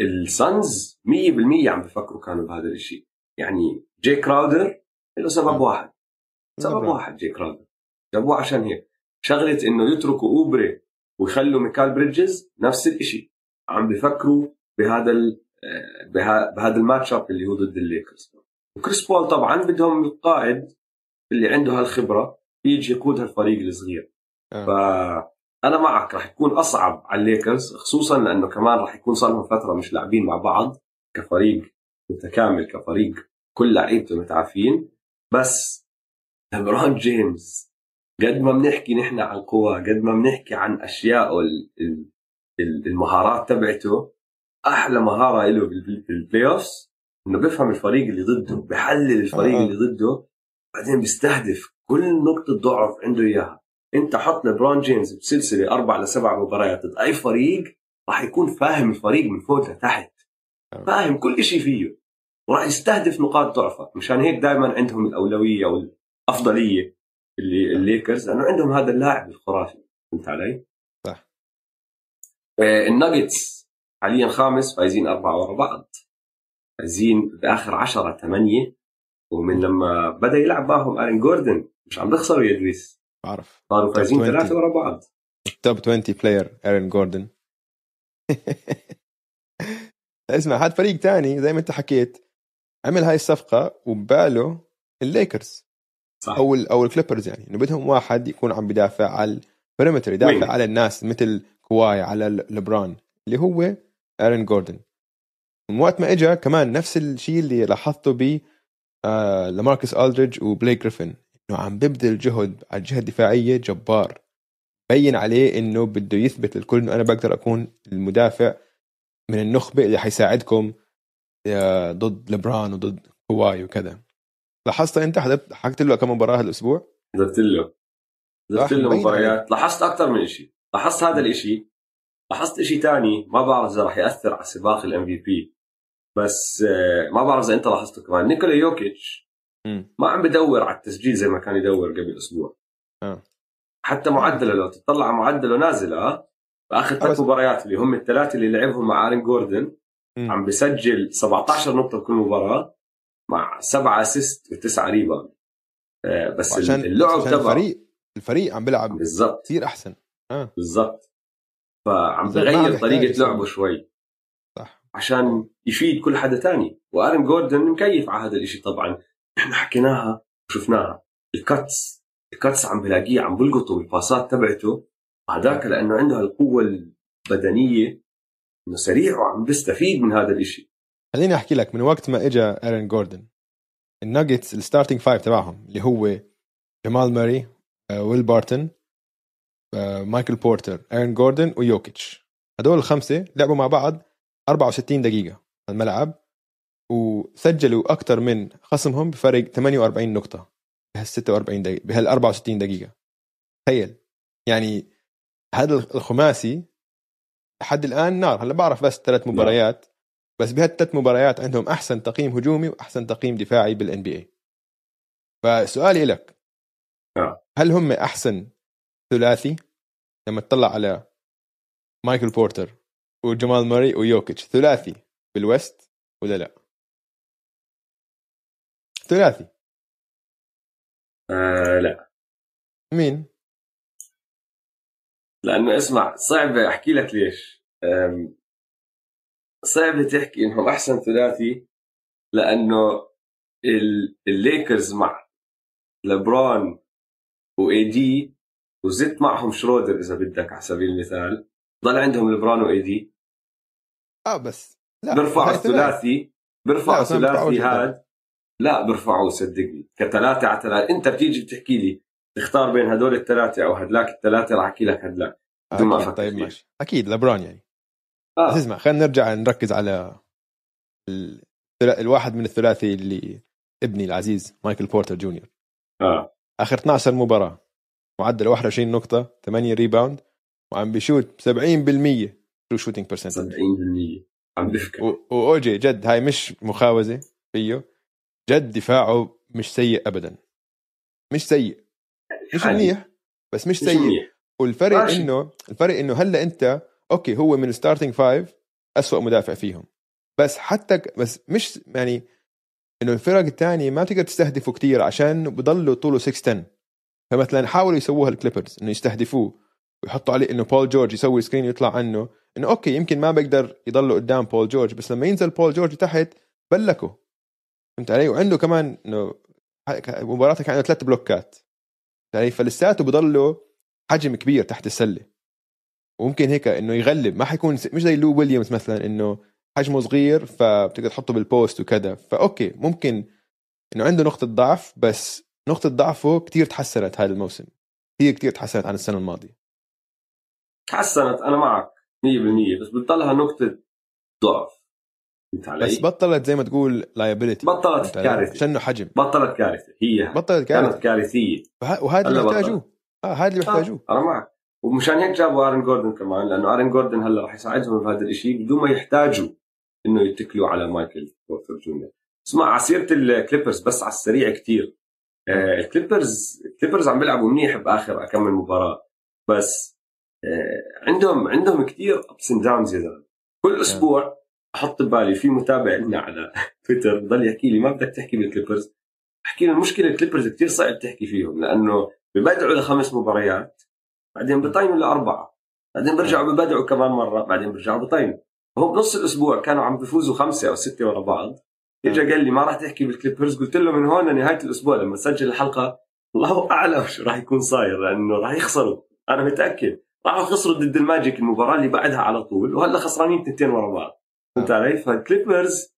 ال Suns 100% عم بفكروا كانوا بهذا الإشي. يعني جي كراودر له سبب آه. واحد. سبب واحد جي كراودر جابوه عشان هيك. شغلة إنه يتركوا أوبري ويخلوا ميكال بريدجز نفس الشيء عم بفكروا بهذا بهذا ال matchup اللي هو ضد الليكرز. وكريس بول طبعا بدهم القائد اللي عنده هالخبرة يجي يقود هالفريق الصغير. آه. فانا معك راح يكون أصعب على الليكرز خصوصا لأنه كمان راح يكون صار لهم فترة مش لاعبين مع بعض كفريق. متكامل كفريق كل لعيبته متعافين. بس لبرون جيمس قد ما بنحكي نحن عن قوى قد ما بنحكي عن أشياء المهارات تبعته أحلى مهارة له بال playoffs إنه بيفهم الفريق اللي ضده بحلل الفريق اللي ضده بعدين بيستهدف كل نقطة ضعف عنده إياها. أنت حط لبرون جيمس بسلسلة أربع لسبع مباريات ضد أي فريق راح يكون فاهم الفريق من فوق لتحت. فاهم كل شيء فيه. وراح يستهدف نقاط ضعفك مشان هيك دائما عندهم الأولوية والأفضلية اللي الليكرز لأنه عندهم هذا اللاعب الخرافي. فهمت علي؟ صح. آه، الناجتس حاليا خامس فايزين أربعة ورا بعض. فايزين بآخر 10 8 ومن لما بدأ يلعب معهم آرين جوردن مش عم بيخسروا يا إدريس. بعرف. صاروا فايزين ثلاثة ورا بعض. top 20 player آرين جوردن. اسمع هذا فريق تاني زي ما انت حكيت عمل هاي الصفقة وبباله الليكرز صح. أو أو ال Clippers يعني إنه بدهم واحد يكون عم بدافع على ال perimeter يدافع وين. على الناس مثل كواي على لبران اللي هو ارين جوردن من وقت ما اجى كمان نفس الشيء اللي لاحظته ب آه لماركس ألدريدج وبليك جريفن إنه عم ببذل جهد على الجهة الدفاعية جبار بين عليه إنه بده يثبت للكل إنه أنا بقدر أكون المدافع من النخبة اللي حيساعدكم ضد لبران وضد كواي وكذا. لاحظت أنت حضرت حكيت له كم مباراة هالأسبوع؟ حضرت له. حضرت له مباريات. لاحظت أكثر من شيء لاحظت هذا الشيء لاحظت شيء ثاني ما بعرف إذا راح يأثر على سباق ال MVP بس آه، ما بعرف إذا أنت لاحظته كمان. نيكولا يوكيتش ما عم بدور على التسجيل زي ما كان يدور قبل أسبوع. آه. حتى معدله لو تطلع معدله نازل آه باخر ثلاث مباريات اللي هم الثلاثه اللي لعبهم مع آرين جوردن. عم بسجل 17 نقطة بكل مباراة مع سبعة assist وتسعة rebound آه بس عشان اللعب عشان الفريق الفريق عم بيلعب بالضبط. كثير أحسن. آه. بالضبط. فعم بغير طريقة لعبه شوي. صح. عشان يفيد كل حدا تاني. آرن جوردن مكيف على هذا الشيء طبعا. إحنا حكيناها وشفناها. ال cuts ال cuts عم بلاقيه عم بلقطه بالباسات تبعته. هذاك لأنه عنده القوة البدنية إنه سريع وعم بيستفيد من هذا الشيء خليني أحكي لك من وقت ما اجى آرن جوردن الناجتس ال starting five تبعهم اللي هو جمال ماري آه، ويل بارتن آه، مايكل بورتر آرن جوردن ويوكيتش. هدول الخمسة لعبوا مع بعض 64 دقيقة على الملعب وسجلوا أكثر من خصمهم بفرق 48 نقطة بهال 46 دقيقه بهال 64 دقيقة. تخيل. يعني هذا الخماسي لحد الآن نار هلا بعرف بس ثلاث نعم. مباريات بس بهالثلاث مباريات عندهم أحسن تقييم هجومي وأحسن تقييم دفاعي بال NBA فسؤالي لك نعم. هل هم أحسن ثلاثي لما تطلع على مايكل بورتر وجمال ماري ويوكيتش ثلاثي بالويست ولا لا؟ ثلاثي آه لا مين؟ لأنه اسمع صعب أحكي لك ليش. صعب تحكي إنهم أحسن ثلاثي لأنه الليكرز مع لبران وإي دي وزدت معهم شرودر إذا بدك على سبيل المثال. ضل عندهم لبران وإي دي. آه بس. لا بيرفعوا الثلاثي بيرفعوا الثلاثي هذا لا بيرفعوه صدقني. كثلاثة على ثلاثة. أنت بتيجي بتحكي لي تختار بين هدول الثلاثة أو هدلاك الثلاثة راح أحكي لك هدلاك. بدون ما طيب ماشي. أكيد لبران يعني. آه. بس اسمع خلينا نرجع نركز على ال... الواحد من الثلاثي اللي ابني العزيز مايكل بورتر جونيور. آه. آخر 12 مباراة. معدل 21 نقطة 8 rebound وعم بيشوت 70% true shooting percentage 70% عم بفكر واوجي جد هاي مش مخاوزة فيه. جد دفاعه مش سيء ابدا. مش سيء. مش منيح بس مش, سيء. والفرق ماشي. إنه الفرق إنه هلأ أنت okay هو من ال starting five أسوأ مدافع فيهم. بس حتى بس مش يعني إنه الفرق الثانية ما تقدر تستهدفه كثير عشان بضلوا طوله 6 10 فمثلا حاولوا يسووها الكليبرز إنه يستهدفوه. ويحطوا عليه إنه بول جورج يسوي screen ويطلع عنه. إنه okay يمكن ما بقدر يضلوا قدام بول جورج بس لما ينزل بول جورج تحت بلكوا فهمت علي؟ وعنده كمان إنه مباراته كان عنده ثلاث بلوكات. علي فلساته بضلوا حجم كبير تحت السلة. وممكن هيك إنه يغلب. ما حيكون مش زي لو ويليامز مثلا إنه حجمه صغير فبتقدر تحطه بال post وكذا. ف okay ممكن إنه عنده نقطة ضعف بس نقطة ضعفه كتير تحسنت هذا الموسم. هي كتير تحسنت عن السنة الماضية. تحسنت أنا معك 100% بس بتضلها نقطة ضعف. فهمت علي؟ بس بطلت زي ما تقول liability بطلت كارثة. عشان حجم؟ بطلت كارثة. هي بطلت كارثة. كانت كارثيه وهذا اللي محتاجوه. آه هذا اللي محتاجوه. أنا معك. ومشان هيك جابوا آرن جوردن كمان لأنه آرن جوردن هلا راح يساعدهم بهذا الشيء بدون ما يحتاجوا إنه يتكلوا على مايكل بورتر جونيور. اسمع على سيره الكليبرز بس على السريع كثير آه الكليبرز الكليبرز عم بيلعبوا منيح بآخر كم مباراة. بس آه عندهم عندهم كثير ups and downs يا زلمة. كل أسبوع أحط ببالي في متابع لنا على تويتر ضل يحكي لي ما بدك تحكي بالكليبرز أحكي له المشكلة الكليبرز كثير صعب تحكي فيهم لأنه ببدعوا لخمس مباريات بعدين بطينوا لأربعة. بعدين برجعوا ببدعوا كمان مرة بعدين برجعوا بطينوا. هو بنص الأسبوع كانوا عم بيفوزوا خمسة أو ستة ورا بعض. اجى قال لي ما راح تحكي بالكليبرز قلت له من هون لنهايه الأسبوع لما سجل الحلقة الله أعلم شو راح يكون صاير لأنه راح يخسروا. أنا متأكد. راحوا خسروا ضد الماجيك المباراة اللي بعدها على طول وهلأ خسرانين تنتين ورا بعض. فهمت علي؟ فالكليبرز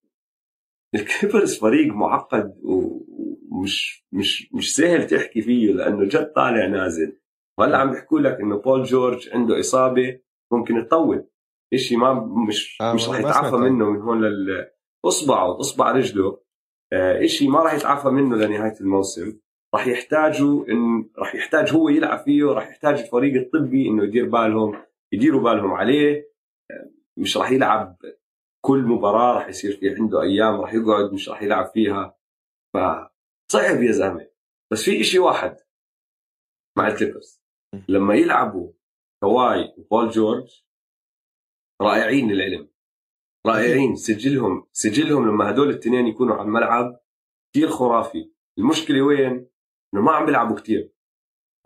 الكليبرز فريق معقد ومش مش مش سهل تحكي فيه لأنه جد طالع نازل. وهلأ عم بيحكوا لك إنه بول جورج عنده إصابة ممكن تطول. شيء ما مش آه، مش راح ما يتعافى. منه من هون لل اصبعه أصبع رجله. آه، شيء ما راح يتعافى منه لنهاية الموسم. راح يحتاجوا ان راح يحتاج هو يلعب فيه راح يحتاج الفريق الطبي إنه يدير بالهم يديروا بالهم عليه. آه، مش راح يلعب كل مباراة راح يصير في عنده أيام راح يقعد مش راح يلعب فيها. فصعب يا زلمة. بس في إشي واحد مع الكليبرز لما يلعبوا كواي وبول جورج رائعين للعلم رائعين. سجلهم سجلهم لما هدول الاثنين يكونوا على الملعب كثير خرافي. المشكلة وين؟ إنه ما عم بيلعبوا كثير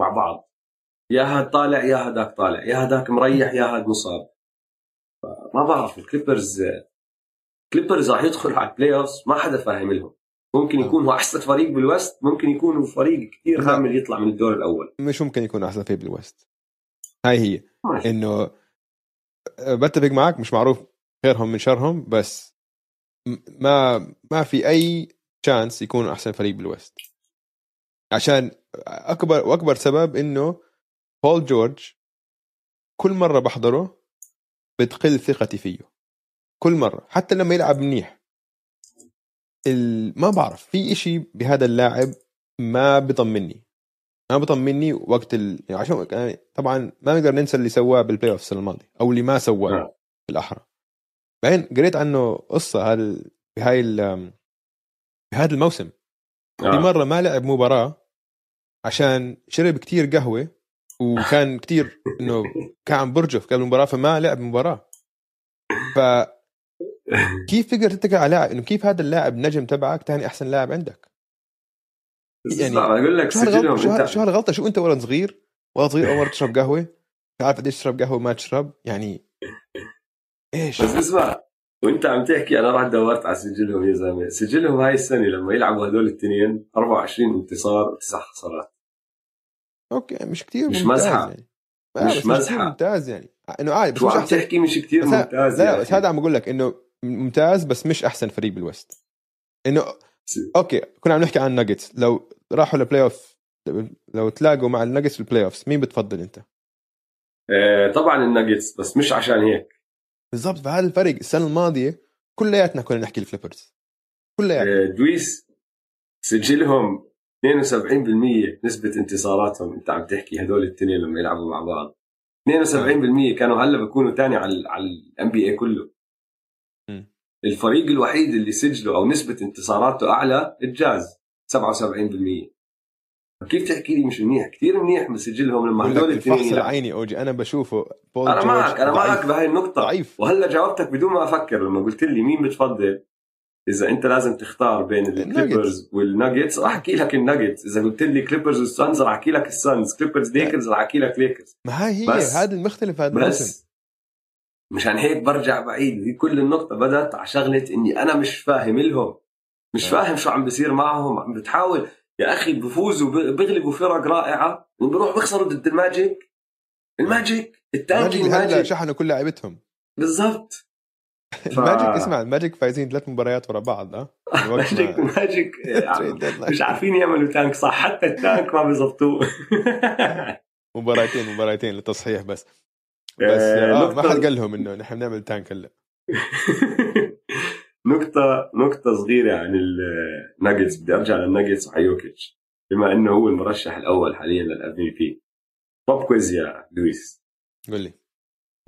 مع بعض. يا هاد طالع يا هداك طالع. يا هداك مريح يا هاد مصاب. ما بعرف الكليبرز كليبرز راح يدخل على ال playoff ما حدا فاهم لهم. ممكن يكون هو أحسن فريق بالوست ممكن يكون فريق كثير. هامل يطلع من الدور الأول. مش ممكن يكون أحسن فريق بالوست. هاي هي. إنه أه، بتفق معك مش معروف خيرهم من شرهم بس ما ما في أي شانس يكونوا أحسن فريق بالوست. عشان أكبر وأكبر سبب إنه بول جورج كل مرة بحضره بتقل ثقتي فيه. كل مرة حتى لما يلعب منيح. ال... ما بعرف في إشي بهذا اللاعب ما بيطمني ما بيطمني وقت ال... يعني عشان طبعا ما نقدر ننسى اللي سواه بال playoff السنة الماضيه أو اللي ما سواه نعم. بالأحرى. بعدين قريت عنه قصة هذا بهاي ال... بهذا الموسم. في آه. مرة ما لعب مباراة عشان شرب كتير قهوة وكان كتير إنه كان عم برجف قبل المباراة فما لعب مباراة. ف كيف تقدر تتكل على لاعب؟ إنه كيف هذا اللاعب نجم تبعك ثاني أحسن لاعب عندك؟ يعني أقول لك شو هالغلطه سجلهم شو, هالغلطه شو أنت ولد صغير؟ ولد صغير أول مرة تشرب قهوة؟ مش عارف قديش تشرب قهوة ما تشرب. يعني إيش؟ بس اسمع وأنت عم تحكي أنا رحت دورت على سجلهم يا زلمة. سجلهم هاي السنة لما يلعبوا هدول الاثنين 24 انتصار وتسع خسارات. okay مش كتير مش مزحة. يعني. مش مزحة. ممتاز يعني. إنه عادي بس شو مش عم تحكي مش ه- ممتاز لا لا بس. هذا عم أقول لك إنه ممتاز بس مش أحسن فريق بال West إنه okay كنا عم نحكي عن الناجتس لو راحوا لل playoff لو تلاقوا مع الناجتس في ال playoff مين بتفضل أنت؟ آه، طبعا الناجتس بس مش عشان هيك. بالضبط فهذا الفرق. السنة الماضية كلياتنا كنا نحكي ال Clippers. كلياتنا. آه، لويس سجلهم 72% نسبة انتصاراتهم. أنت عم تحكي هدول الاثنين لما يلعبوا مع بعض. 72% كانوا هلأ بيكونوا ثاني على على ال NBA كله. الفريق الوحيد اللي سجله أو نسبة انتصاراته أعلى الجاز 77% كيف تحكي لي مش منيح؟ كثير منيح سجلهم لما هدول الاثنين. العيني أوجي. أنا بشوفه بول أنا معك أنا. معك بهاي النقطة. ضعيف. وهلأ جاوبتك بدون ما أفكر لما قلت لي مين بتفضل؟ إذا أنت لازم تختار بين ال Clippers وال Nuggets راح أحكي لك الناجتس. إذا قلت لي Clippers وال Suns راح أحكي لك ال Suns. Clippers Lakers راح أحكي لك ليكرز. ما هاي هي هذا المختلف هذا بس مشان هيك برجع بعيد. هي كل النقطة بدأت على شغلة إني أنا مش فاهم لهم مش آه. فاهم شو عم بيصير معهم. عم بتحاول يا أخي بفوزوا بيغلبوا فرق رائعة وبيروحوا بيخسروا ضد الماجيك. الماجيك التانكي ماجيك هلا الماجيك. شحنوا كل لاعيبتهم بالضبط. ف- ال Magic اسمع ال Magic فايزين ثلاث مباريات ورا بعض آه الوقت Magic ما- Magic Trade deadline. مش عارفين يعملوا tank صح. حتى ال tank ما بيزبطوه مباراتين مباراتين للتصحيح بس. بس آه، آه ما نقطة- حد قال لهم إنه نحن بنعمل tank هلا. نقطة نقطة صغيرة عن الناجتس بدي أرجع للناجتس وعلى يوكيتش بما إنه هو المرشح الأول حاليا لل MVP طب quiz يا لويس. قول لي.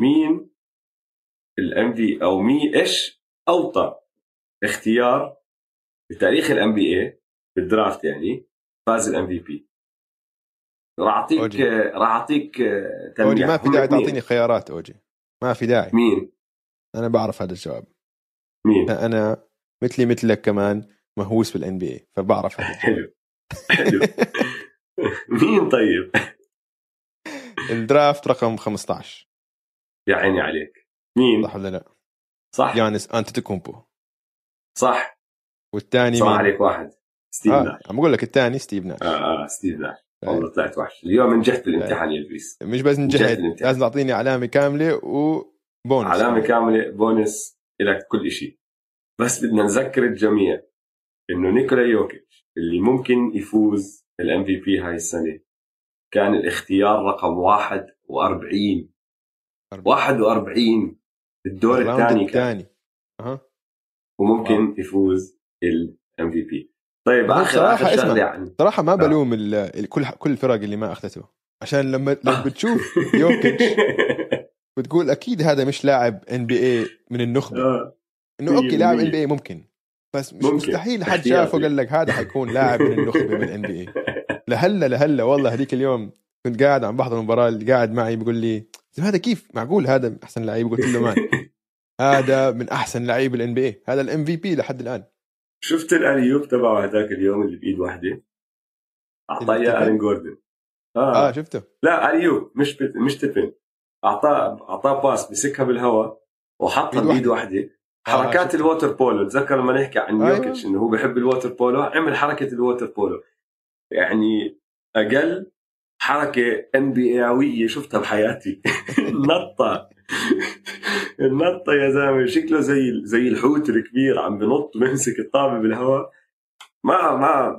مين ال MV أو مين إيش أوطى اختيار بتاريخ ال NBA بال draft يعني فاز ال MVP راح أعطيك. راح أعطيك أوجي ما في داعي. تعطيني خيارات أوجي. ما في داعي. مين؟ أنا بعرف هذا الجواب. مين؟ أنا مثلي مثلك كمان مهووس بال NBA فبعرف هذا حلو. حلو. مين طيب؟ ال draft رقم 15 يا عيني عليك. مين؟ صح ولا لا؟ صح. يانس أنتيتوكومبو. صح. والثاني صح؟ عليك واحد. ستيف آه ناش. عم أقول لك الثاني ستيف ناش. آه آه ستيف ناش. والله طلعت وحش اليوم نجحت بالامتحان يا لويس مش بس نجحت. لازم تعطيني علامة كاملة وبونس علامة كاملة بونس لك كل شيء بس بدنا نذكر الجميع إنه نيكولا يوكيتش اللي ممكن يفوز ال MVP هاي السنة كان الاختيار رقم 41 41 الدور الثاني كان. الثاني. أها. وممكن يفوز ال MVP طيب آخر آخر شغلة اسمع. عن صراحة ما آه. بلوم ال- كل كل الفرق اللي ما اخذته عشان لما لما بتشوف يوكيتش بتقول أكيد هذا مش لاعب NBA من النخبة آه. إنه okay لاعب 100%. NBA ممكن بس مش ممكن. مستحيل حد. شافه قال لك هذا حيكون لاعب من النخبة من NBA لهلا لهلا والله هذيك اليوم كنت قاعد عم بحضر المباراة اللي قاعد معي بيقول لي "طيب هذا كيف معقول هذا أحسن لعيب قلت له man هذا من أحسن لعيب ال NBA هذا ال MVP لحد الآن شفت ال alley-oop تبعه هذاك اليوم اللي بإيد واحدة أعطاه إياه؟ آرون جوردن. آه, آه, شفته. لا alley-oop مش بت... مش تبن أعطاه أعطاه pass مسكها بالهواء وحطها بإيد واحدة حركات شفته. ال water polo تذكر لما نحكي عن أيوة. يوكيتش إنه هو بحب ال water polo؟ عمل حركة ال water polo. يعني أقل حركة ان بي شفتها بحياتي. نطة. النطه يا زلمة شكله زي زي الحوت الكبير عم بنط بيمسك الطابة بالهواء. ما ما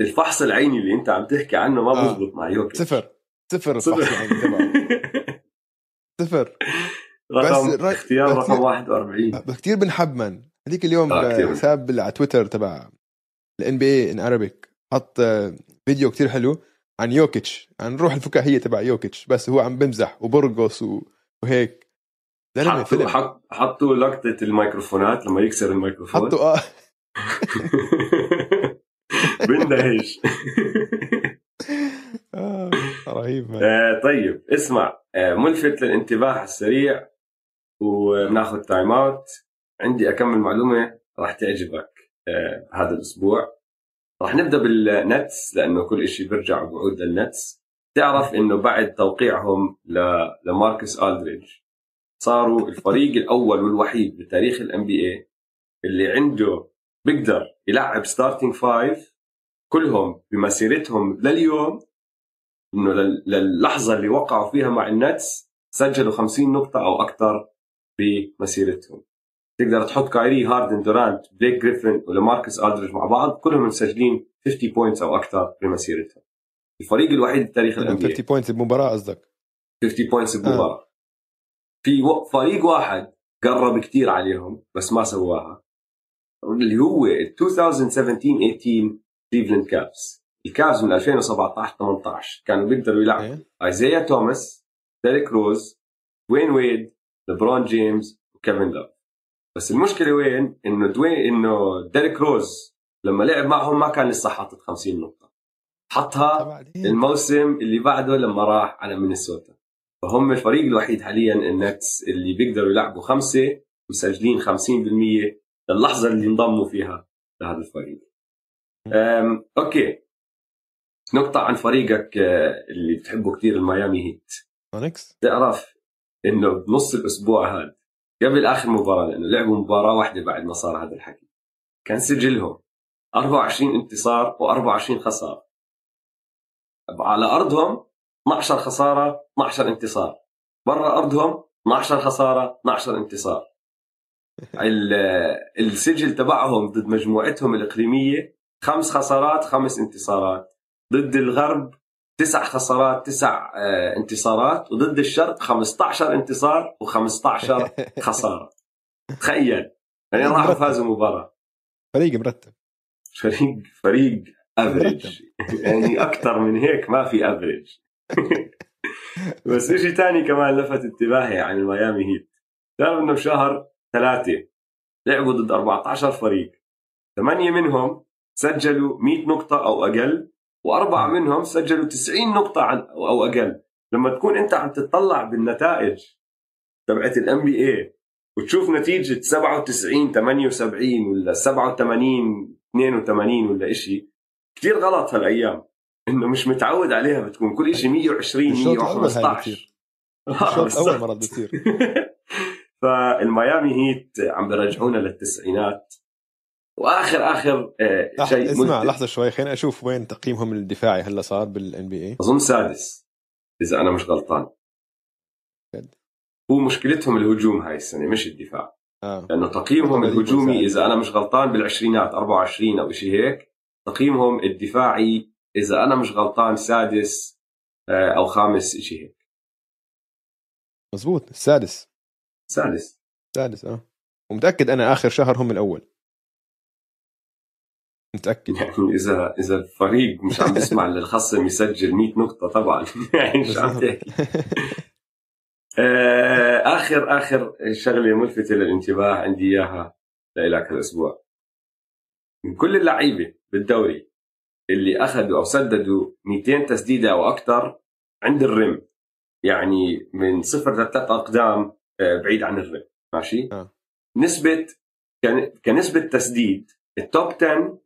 الفحص العيني اللي انت عم تحكي عنه ما آه. بزبط مع يوكيتش صفر. صفر صفر. الفحص العيني تبعه صفر. رقم بس اختيار رقم 41 بس كثير بنحب من هذيك اليوم آه،. حساب على تويتر تبع ال NBA in Arabic حط فيديو كتير حلو عن يوكيتش. عن روح الفكاهية تبع يوكيتش. بس هو عم بمزح وبرقص و- وهيك. زلمه حطوا فيلم حط حطوا لقطة الميكروفونات لما يكسر الميكروفون. حطوا آه. بندهش. آه، رهيب. آه، طيب اسمع آه، ملفت للانتباه على السريع وناخذ timeout عندي اكمل معلومة راح تعجبك آه، هذا الأسبوع. راح نبدأ بال Nets لأنه كل شيء بيرجع وبعود لل Nets. تعرف إنه بعد توقيعهم لماركس ألدريدج صاروا الفريق الأول والوحيد بتاريخ ال NBA اللي عنده بيقدر يلعب starting five كلهم بمسيرتهم لليوم إنه لل- للحظة اللي وقعوا فيها مع ال Nets سجلوا 50 نقطة أو أكثر بمسيرتهم. تقدر تحط كايري هاردن دورانت بليك جريفن ولماركس الدريج مع بعض كلهم مسجلين 50 points أو أكثر بمسيرتهم. الفريق الوحيد بتاريخ الان 50 points بمباراه قصدك؟ 50 بوينتس بمباراه في. فريق واحد قرب كتير عليهم بس ما سواها. اللي هو ال 2017 18 كليفلاند Cavs ال Cavs من 2017 18 كانوا بيقدروا يلعبوا. ايزايا توماس ديريك روز دوين ويد لبرون جيمس وكيفن لوف بس المشكلة وين؟ إنه دوين إنه ديريك روز لما لعب معهم ما كان لسه حاطط 50 نقطة. حطها الموسم اللي بعده لما راح على مينيسوتا. فهم الفريق الوحيد حاليا ال Nets اللي بيقدروا يلعبوا خمسة مسجلين 50% للحظة اللي انضموا فيها لهذا الفريق. أم، okay. نقطة عن فريقك آه، اللي بتحبه كثير ال Miami Heat. سونيكس تعرف إنه بنص الأسبوع هذا قبل آخر مباراة لأنه لعبوا مباراة واحدة بعد ما صار هذا الحكي كان سجلهم 24 انتصار و24 خسارة. على أرضهم 12 خسارة 12 انتصار. برا أرضهم 12 خسارة 12 انتصار. ال- السجل تبعهم ضد مجموعتهم الإقليمية خمس خسارات خمس انتصارات. ضد الغرب تسع خسارات تسع آه، انتصارات. وضد الشرق 15 انتصار و15 خسارة. تخيل. يعني راحوا فازوا مباراه فريق مرتب. فريق فريق. average يعني أكثر من هيك ما في average بس شيء ثاني كمان لفت انتباهي عن ال Miami Heat. تعرف إنه بشهر ثلاثة لعبوا ضد 14 فريق. ثمانية منهم سجلوا 100 نقطة أو أقل وأربعة منهم سجلوا 90 نقطة عن أو أقل. لما تكون أنت عم تطلع بالنتائج تبعت الام بي اي وتشوف نتيجة 97 78 ولا 87 82 ولا إشي كثير غلط هالأيام. إنه مش متعود عليها بتكون. كل شيء 120 الشوط الأول هاي 115 بتصير. آه، مرات بتصير. فالميامي هيت عم بيرجعونا للتسعينات. وآخر آخر آه،. شيء اسمع ملفت. لحظة شوي. خلينا أشوف وين تقييمهم الدفاعي هلا صار بالان بي اي أظن سادس إذا أنا مش غلطان. جد. هو مشكلتهم الهجوم هاي السنة مش الدفاع. آه. لأنه تقييمهم الهجومي. إذا أنا مش غلطان بالعشرينات 24 أو شيء هيك تقييمهم الدفاعي إذا أنا مش غلطان سادس آه، أو خامس شيء هيك. مزبوط السادس. سادس. سادس آه. ومتأكد أنا آخر شهر هم الأول. متأكد. يعني إذا إذا الفريق مش عم بيسمع للخصم يسجل 100 نقطة طبعا. يعني مش عم تحكي. آه، آخر آخر شغلة ملفتة للانتباه عندي إياها لك هالأسبوع. من كل اللعيبة بالدوري اللي أخذوا أو سددوا 200 تسديدة أو أكثر عند ال rim. يعني من صفر لثلاث أقدام آه، بعيد عن ال rim. ماشي؟ آه. نسبة كنسبة تسديد ال top 10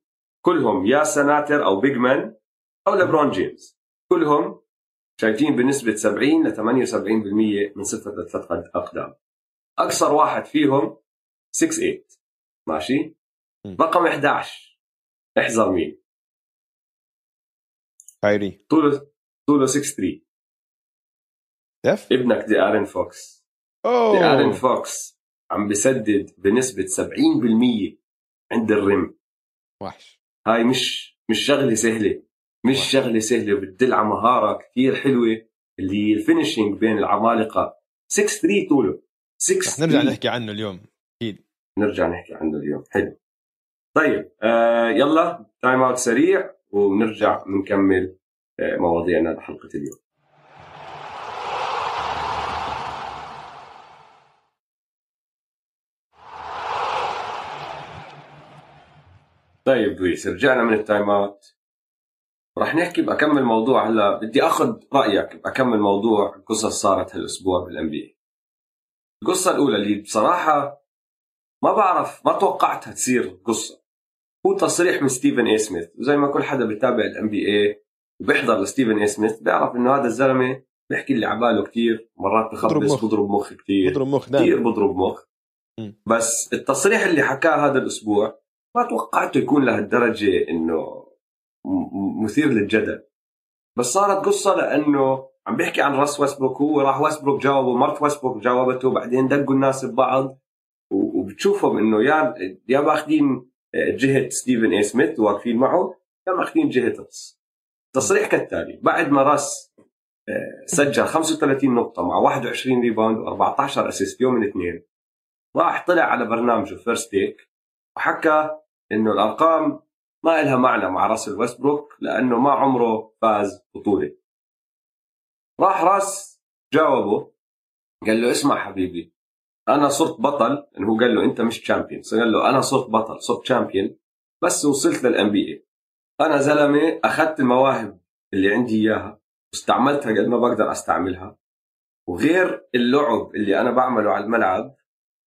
كلهم يا سناتر أو big man أو لبرون جيمس. كلهم شايفين بنسبة 70 ل 78% من صفر لثلاث أقدام. أقصر واحد فيهم 6 8 ماشي؟ رقم 11 احزر مين؟ كايري طوله طوله 6 3 دف ابنك دي آرين فوكس. أوه. دي آرين فوكس عم بسدد بنسبة 70% عند ال rim وحش. هاي مش مش شغلة سهلة. مش واحد. شغلة سهلة وبتدل على مهارة كثير حلوة اللي هي ال finishing بين العمالقة. 6 3 طوله. 6 رح نرجع نحكي عنه اليوم. أكيد. نرجع نحكي عنه اليوم. حلو. طيب آه يلا time out سريع ونرجع بنكمل آه مواضيعنا لحلقة اليوم. طيب لويس رجعنا من ال time out رح نحكي بكم موضوع. هلا بدي أخذ رأيك بكم موضوع قصص صارت هالأسبوع بال NBA القصة الأولى اللي بصراحة ما بعرف ما توقعتها تصير قصة. هو تصريح من ستيفن اي سميث. وزي ما كل حدا بيتابع ال NBA وبيحضر لستيفن اي سميث بيعرف إنه هذا الزلمة بيحكي اللي عباله كثير مرات بخبص. بضرب مخ. كثير بضرب مخ كثير بضرب مخ. مم. بس التصريح اللي حكاه هذا الأسبوع ما توقعته يكون لهالدرجة إنه مثير للجدل. بس صارت قصة لأنه عم بيحكي عن راس ويسبروك هو راح ويسبروك جاوبه مرت ويسبروك جاوبته بعدين دقوا الناس ببعض وبتشوفهم إنه يا يا ماخذين جهة ستيفن اي سميث واقفين معه يا ماخذين جهة راس تصريح كالتالي بعد ما راس آه، سجل 35 نقطة مع 21 rebound و14 assist يوم الاثنين. راح طلع على برنامجه First Take وحكى إنه الأرقام ما لها معنى مع راسل ويستبروك لأنه ما عمره فاز بطولة. راح راس جاوبه قال له اسمع حبيبي أنا صرت بطل انه هو قال له أنت مش champion قال له أنا صرت بطل صرت champion بس وصلت لل NBA أنا زلمة أخذت المواهب اللي عندي إياها واستعملتها قد ما بقدر أستعملها. وغير اللعب اللي أنا بعمله على الملعب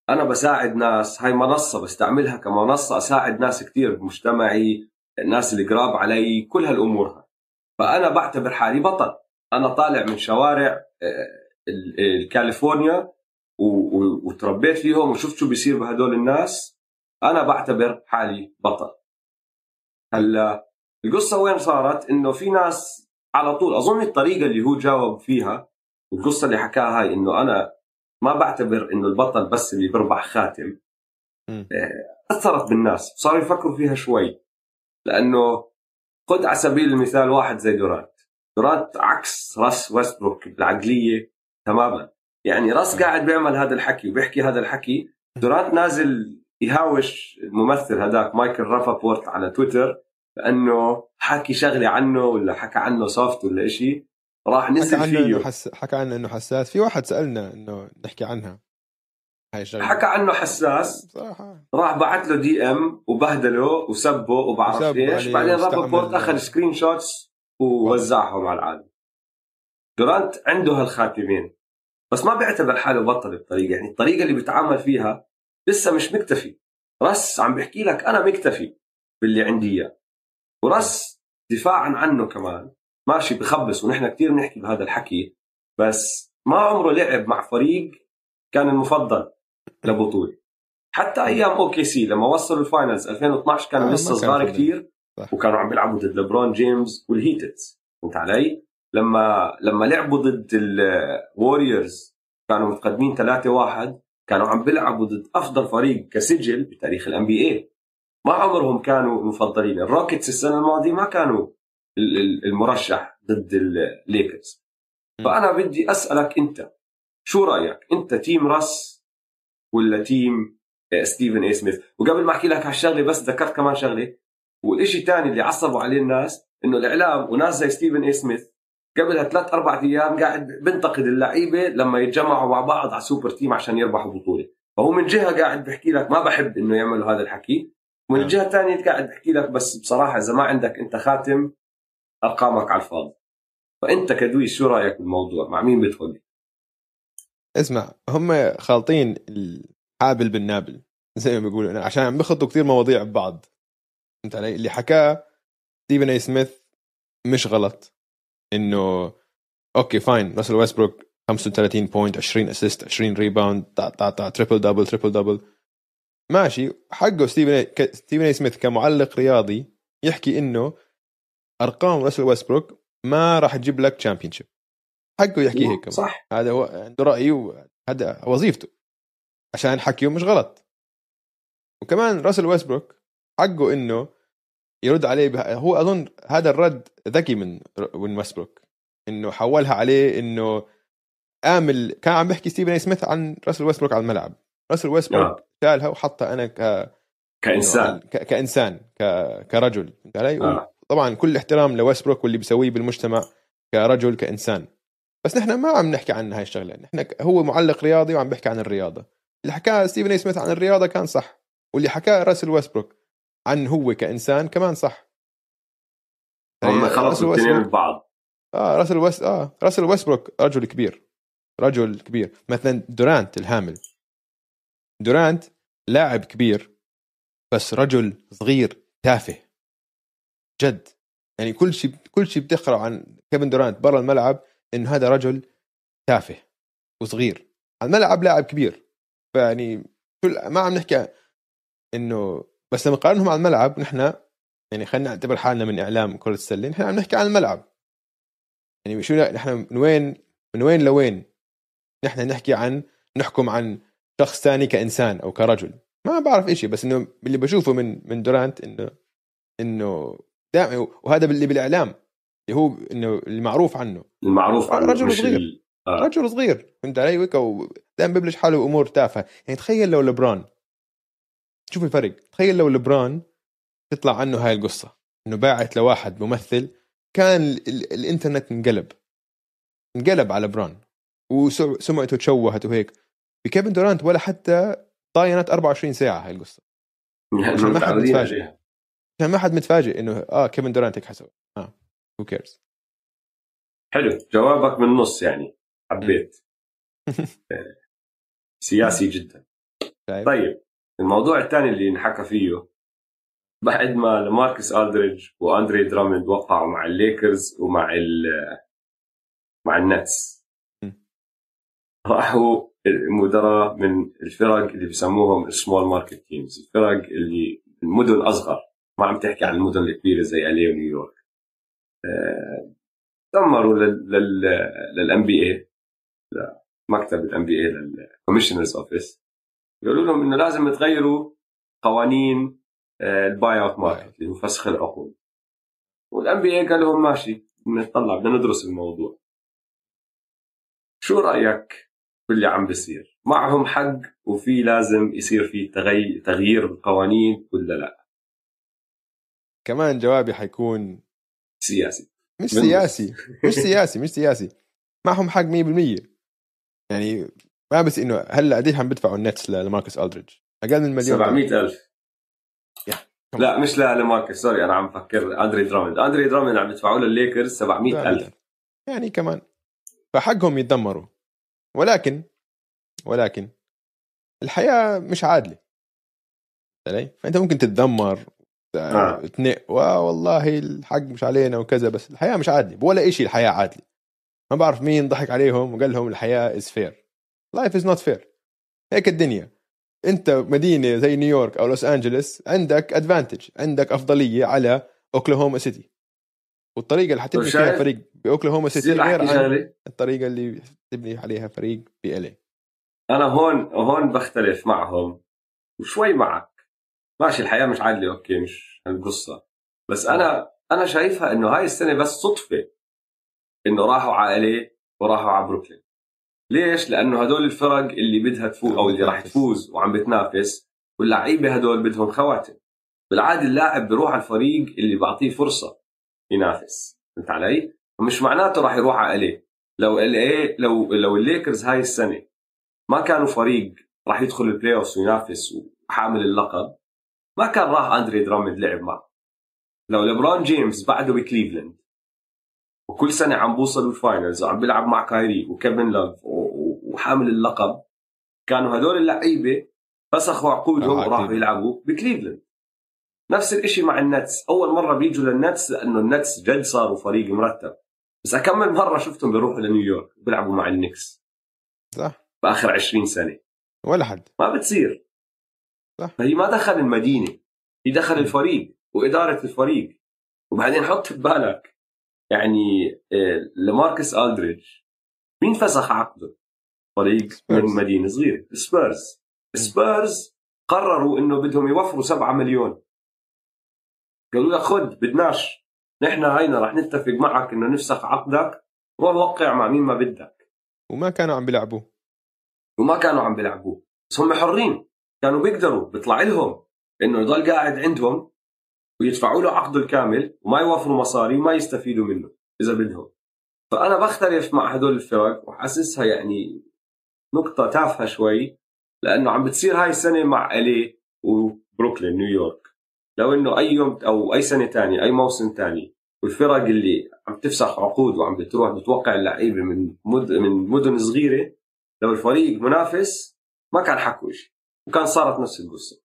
أنا بساعد ناس هاي منصة بستعملها كمنصة أساعد ناس كثير بمجتمعي الناس اللي قراب علي كل هالأمور هاي. فأنا بعتبر حالي بطل. أنا طالع من شوارع آه، وتربيت فيهم وشفت شو بيصير بهدول الناس أنا بعتبر حالي بطل. هلأ القصة وين صارت؟ إنه في ناس على طول أظن الطريقة اللي هو جاوب فيها القصة اللي حكاها هاي إنه أنا ما بعتبر إنه البطل بس اللي بربح خاتم. آه، أثرت بالناس صاروا يفكروا فيها شوي. لأنه خذ على سبيل المثال واحد زي دورانت. دورانت عكس راس ويستبروك بالعقليه تماما. يعني راس قاعد بيعمل هذا الحكي وبيحكي هذا الحكي. دورانت نازل يهاوش الممثل هذاك مايكل رافابورت على تويتر لأنه حكي شغلة عنه ولا حكى عنه soft ولا إشي. راح حكى نزل عنه فيه. حس... حكى عنه إنه حساس. في واحد سألنا إنه نحكي عنها. هاي الشغلة. حكى عنه حساس. بصراحة. راح بعت له DM وبهدله وسبه وبعرف إيش. عليه بعدين رابورت أخذ screenshots ووزعهم على العالم. دورانت عنده هالخاتمين. بس ما بيعتبر حاله بطل بطريقه يعني الطريقة اللي بيتعامل فيها لسه مش مكتفي راس عم بيحكي لك أنا مكتفي باللي عندي إياه وراس دفاعا عنه كمان ماشي بخبص ونحن كثير بنحكي بهذا الحكي بس ما عمره لعب مع فريق كان المفضل لبطولة حتى أيام OKC لما وصلوا ال finals 2012 كانوا آه، لسه صغار. كثير. وكانوا عم بيلعبوا ضد لبرون جيمس وال Heat فهمت علي؟ لما لما لعبوا ضد ال Warriors كانوا متقدمين 3-1 كانوا عم بيلعبوا ضد أفضل فريق كسجل بتاريخ ال NBA ما عمرهم كانوا مفضلين. ال Rockets السنة الماضية ما كانوا ال- ال- المرشح ضد الليكرز. فأنا بدي أسألك أنت شو رأيك؟ أنت team راس ولا team آه، ستيفن اي سميث؟ وقبل ما أحكي لك هالشغلة بس ذكرت كمان شغلة والشيء الثاني اللي عصبوا عليه الناس إنه الإعلام وناس زي ستيفن اي سميث قبلها ثلاث أربع أيام قاعد بنتقد اللعيبة لما يتجمعوا مع بعض على super team عشان يربحوا بطولة. فهو من جهة قاعد بحكي لك ما بحب إنه يعملوا هذا الحكي. ومن نعم. الجهه الثانية قاعد بحكي لك بس بصراحة إذا ما عندك أنت خاتم أرقامك على الفاضي. فأنت كدويس شو رأيك بالموضوع؟ مع مين بتفضل اسمع هم خالطين الحابل بالنابل زي ما بيقولوا. عشان عم بيخلطوا كثير مواضيع ببعض. فهمت علي؟ اللي حكاه ستيفن أي سميث مش غلط. إنه okay fine راسل ويستبروك 35 point 20 assist 20 rebound طع طع طع triple double triple double ماشي. حقه ستيفن ك- ستيفن اي سميث كمعلق رياضي يحكي إنه أرقام راسل ويستبروك ما راح تجيب لك championship حقه يحكي هيك كمان. صح. هذا هو عنده رأي وهذا وظيفته. عشان حكيه مش غلط. وكمان راسل ويستبروك حقه إنه يرد عليه بها. هو أظن هذا الرد ذكي من من ويستبروك إنه حولها عليه إنه لما كان عم بيحكي ستيفن سميث عن راسل ويستبروك على الملعب. راسل ويستبروك آه. شالها وحطها أنا ك كإنسان. ك... كإنسان ك... كرجل. فهمت علي؟ آه. طبعا كل احترام لويستبروك واللي بيسويه بالمجتمع كرجل كإنسان. بس نحن ما عم نحكي عن هاي الشغلة. نحن هو معلق رياضي وعم بيحكي عن الرياضة. اللي حكاه ستيفن سميث عن الرياضة كان صح. واللي حكاه راسل ويستبروك عن هو كإنسان كمان صح. هم خلطوا الاثنين ويستبروك- ببعض. آه راسل ويست آه راسل ويستبروك رجل كبير. رجل كبير. مثلا دورانت الهامل. دورانت لاعب كبير بس رجل صغير تافه. جد. يعني كل شيء كل شيء بتقرأ عن كيفن دورانت برا الملعب إنه هذا رجل تافه وصغير. على الملعب لاعب كبير. فيعني كل ما عم نحكي إنه بس لما نقارنهم على الملعب نحن يعني خلينا نعتبر حالنا من إعلام كرة السلة نحن عم نحكي عن الملعب. يعني شو نحن من وين من وين لوين نحن نحكي عن نحكم عن شخص ثاني كإنسان أو كرجل؟ ما بعرف إشي بس إنه اللي بشوفه من من دورانت إنه إنه دائما وهذا اللي بالإعلام اللي هو إنه اللي معروف عنه. المعروف عنه رجل صغير. آه. رجل صغير. فهمت علي؟ ويكا دائما ببلش حاله امور تافهة. يعني تخيل لو لبران شوف الفرق. تخيل لو لبران تطلع عنه هاي القصة إنه باعت لواحد ممثل كان ال- ال- الإنترنت انقلب. انقلب على بران وسمعته تشوهت وهيك. بكيفن دورانت ولا حتى طولت 24 ساعة هاي القصة. عشان ما حد متفاجئ. عشان ما حد متفاجئ إنه آه كيفن دورانت هيك حسوي آه who cares حلو. جوابك من النص يعني. حبيت. آه، سياسي جدا. شايف؟ طيب. الموضوع الثاني اللي انحكى فيه بعد ما لاماركوس ألدريدج وأندري درامند وقعوا مع الليكرز ومع ال مع النتس. راحوا المدراء من الفرق اللي بسموهم ال small market teams الفرق اللي المدن اصغر ما عم تحكي عن المدن الكبيرة زي LA ونيويورك آه، تذمروا لل NBA مكتب ال NBA لل commissioner's office يقولوا لهم إنه لازم تغيروا قوانين آه، ال buyout market اللي هو فسخ العقود. وال NBA قال لهم ماشي نطلع بدنا ندرس الموضوع. شو رأيك باللي عم بيصير؟ معهم حق وفي لازم يصير في تغي... تغيير بالقوانين ولا لا؟ كمان جوابي حيكون سياسي. مش سياسي مش سياسي مش سياسي. معهم حق 100% يعني ما بس إنه هلا قديش عم بدفعوا النتس لاماركوس ألدريدج؟ أقل من مليون. 700 ألف. yeah. لا مش لاماركوس sorry أنا عم بفكر أندري درامند. أندري درامند عم يدفعوا له الليكرز 700 ألف. يعني كمان. فحقهم يتذمروا. ولكن ولكن الحياة مش عادلة. علي؟ فأنت ممكن تتذمر آه. تنق "wow والله الحق مش علينا وكذا بس الحياة مش عادلة. ولا شيء الحياة عادلة. ما بعرف مين ضحك عليهم وقال لهم الحياة is fair life is not fair هيك الدنيا. أنت مدينة زي نيويورك أو لوس أنجلوس عندك advantage عندك أفضلية على أوكلاهوما سيتي. والطريقة اللي حتبني فيها؟ فريق بأوكلاهوما سيتي غير عن الطريقة اللي تبني عليها فريق ب LA أنا هون هون بختلف معهم وشوي معك. ماشي الحياة مش عادلة okay مش القصة بس أنا أنا شايفها إنه هاي السنة بس صدفة إنه راحوا على LA وراحوا على بروكلين. ليش؟ لأنه هدول الفرق اللي بدها تفوز أو اللي راح تفوز وعم بتنافس واللعيبه هدول بدهم خواتم. بالعادة اللاعب بيروح على الفريق اللي بعطيه فرصة ينافس. فهمت علي؟ ومش معناته راح يروح على LA. لو إل لو لو الليكرز هاي السنة ما كانوا فريق راح يدخل ال playoff وينافس وحامل اللقب ما كان راح أندري درامند لعب معه. لو ليبرون جيمس بعده بكليفلاند. وكل سنة عم بوصل ال finals وعم بيلعب مع كايري وكيفن لوف وحامل اللقب. كانوا هدول اللعيبة فسخوا عقودهم وراحوا يلعبوا بكليفلاند. نفس الشيء مع النتس. أول مرة بيجوا للنتس لأنه النتس جد صاروا فريق مرتب. بس كم مرة شفتهم بيروحوا لنيويورك بيلعبوا مع النكس. صح. بآخر 20 سنة. ولا حد. ما بتصير. صح. فهي ما دخل المدينة. هي دخل الفريق وإدارة الفريق. وبعدين حط ببالك. يعني آه، لاماركوس الدريدج مين فسخ عقده؟ فريق من مدينة صغيرة. سبيرز. سبيرز قرروا إنه بدهم يوفروا 7 مليون. قالوا له خذ بدناش. نحن هينا رح نتفق معك إنه نفسخ عقدك روح وقع مع مين ما بدك. وما كانوا عم بيلعبوه. وما كانوا عم بيلعبوه. بس هم حرين. كانوا بيقدروا. بيطلع لهم إنه يضل قاعد عندهم ويدفعوا له عقده الكامل وما يوفروا مصاري وما يستفيدوا منه إذا بدهم. فأنا بختلف مع هدول الفرق وحاسسها يعني نقطة تافهة شوي لأنه عم بتصير هاي السنة مع ألي وبروكلين نيويورك. لو إنه أي يوم أو أي سنة ثانية أي موسم ثاني والفرق اللي عم تفسخ عقود وعم بتروح بتوقع اللعيبة من مد... من مدن صغيرة لو الفريق منافس ما كان حكوا شيء وكان صارت نفس القصة.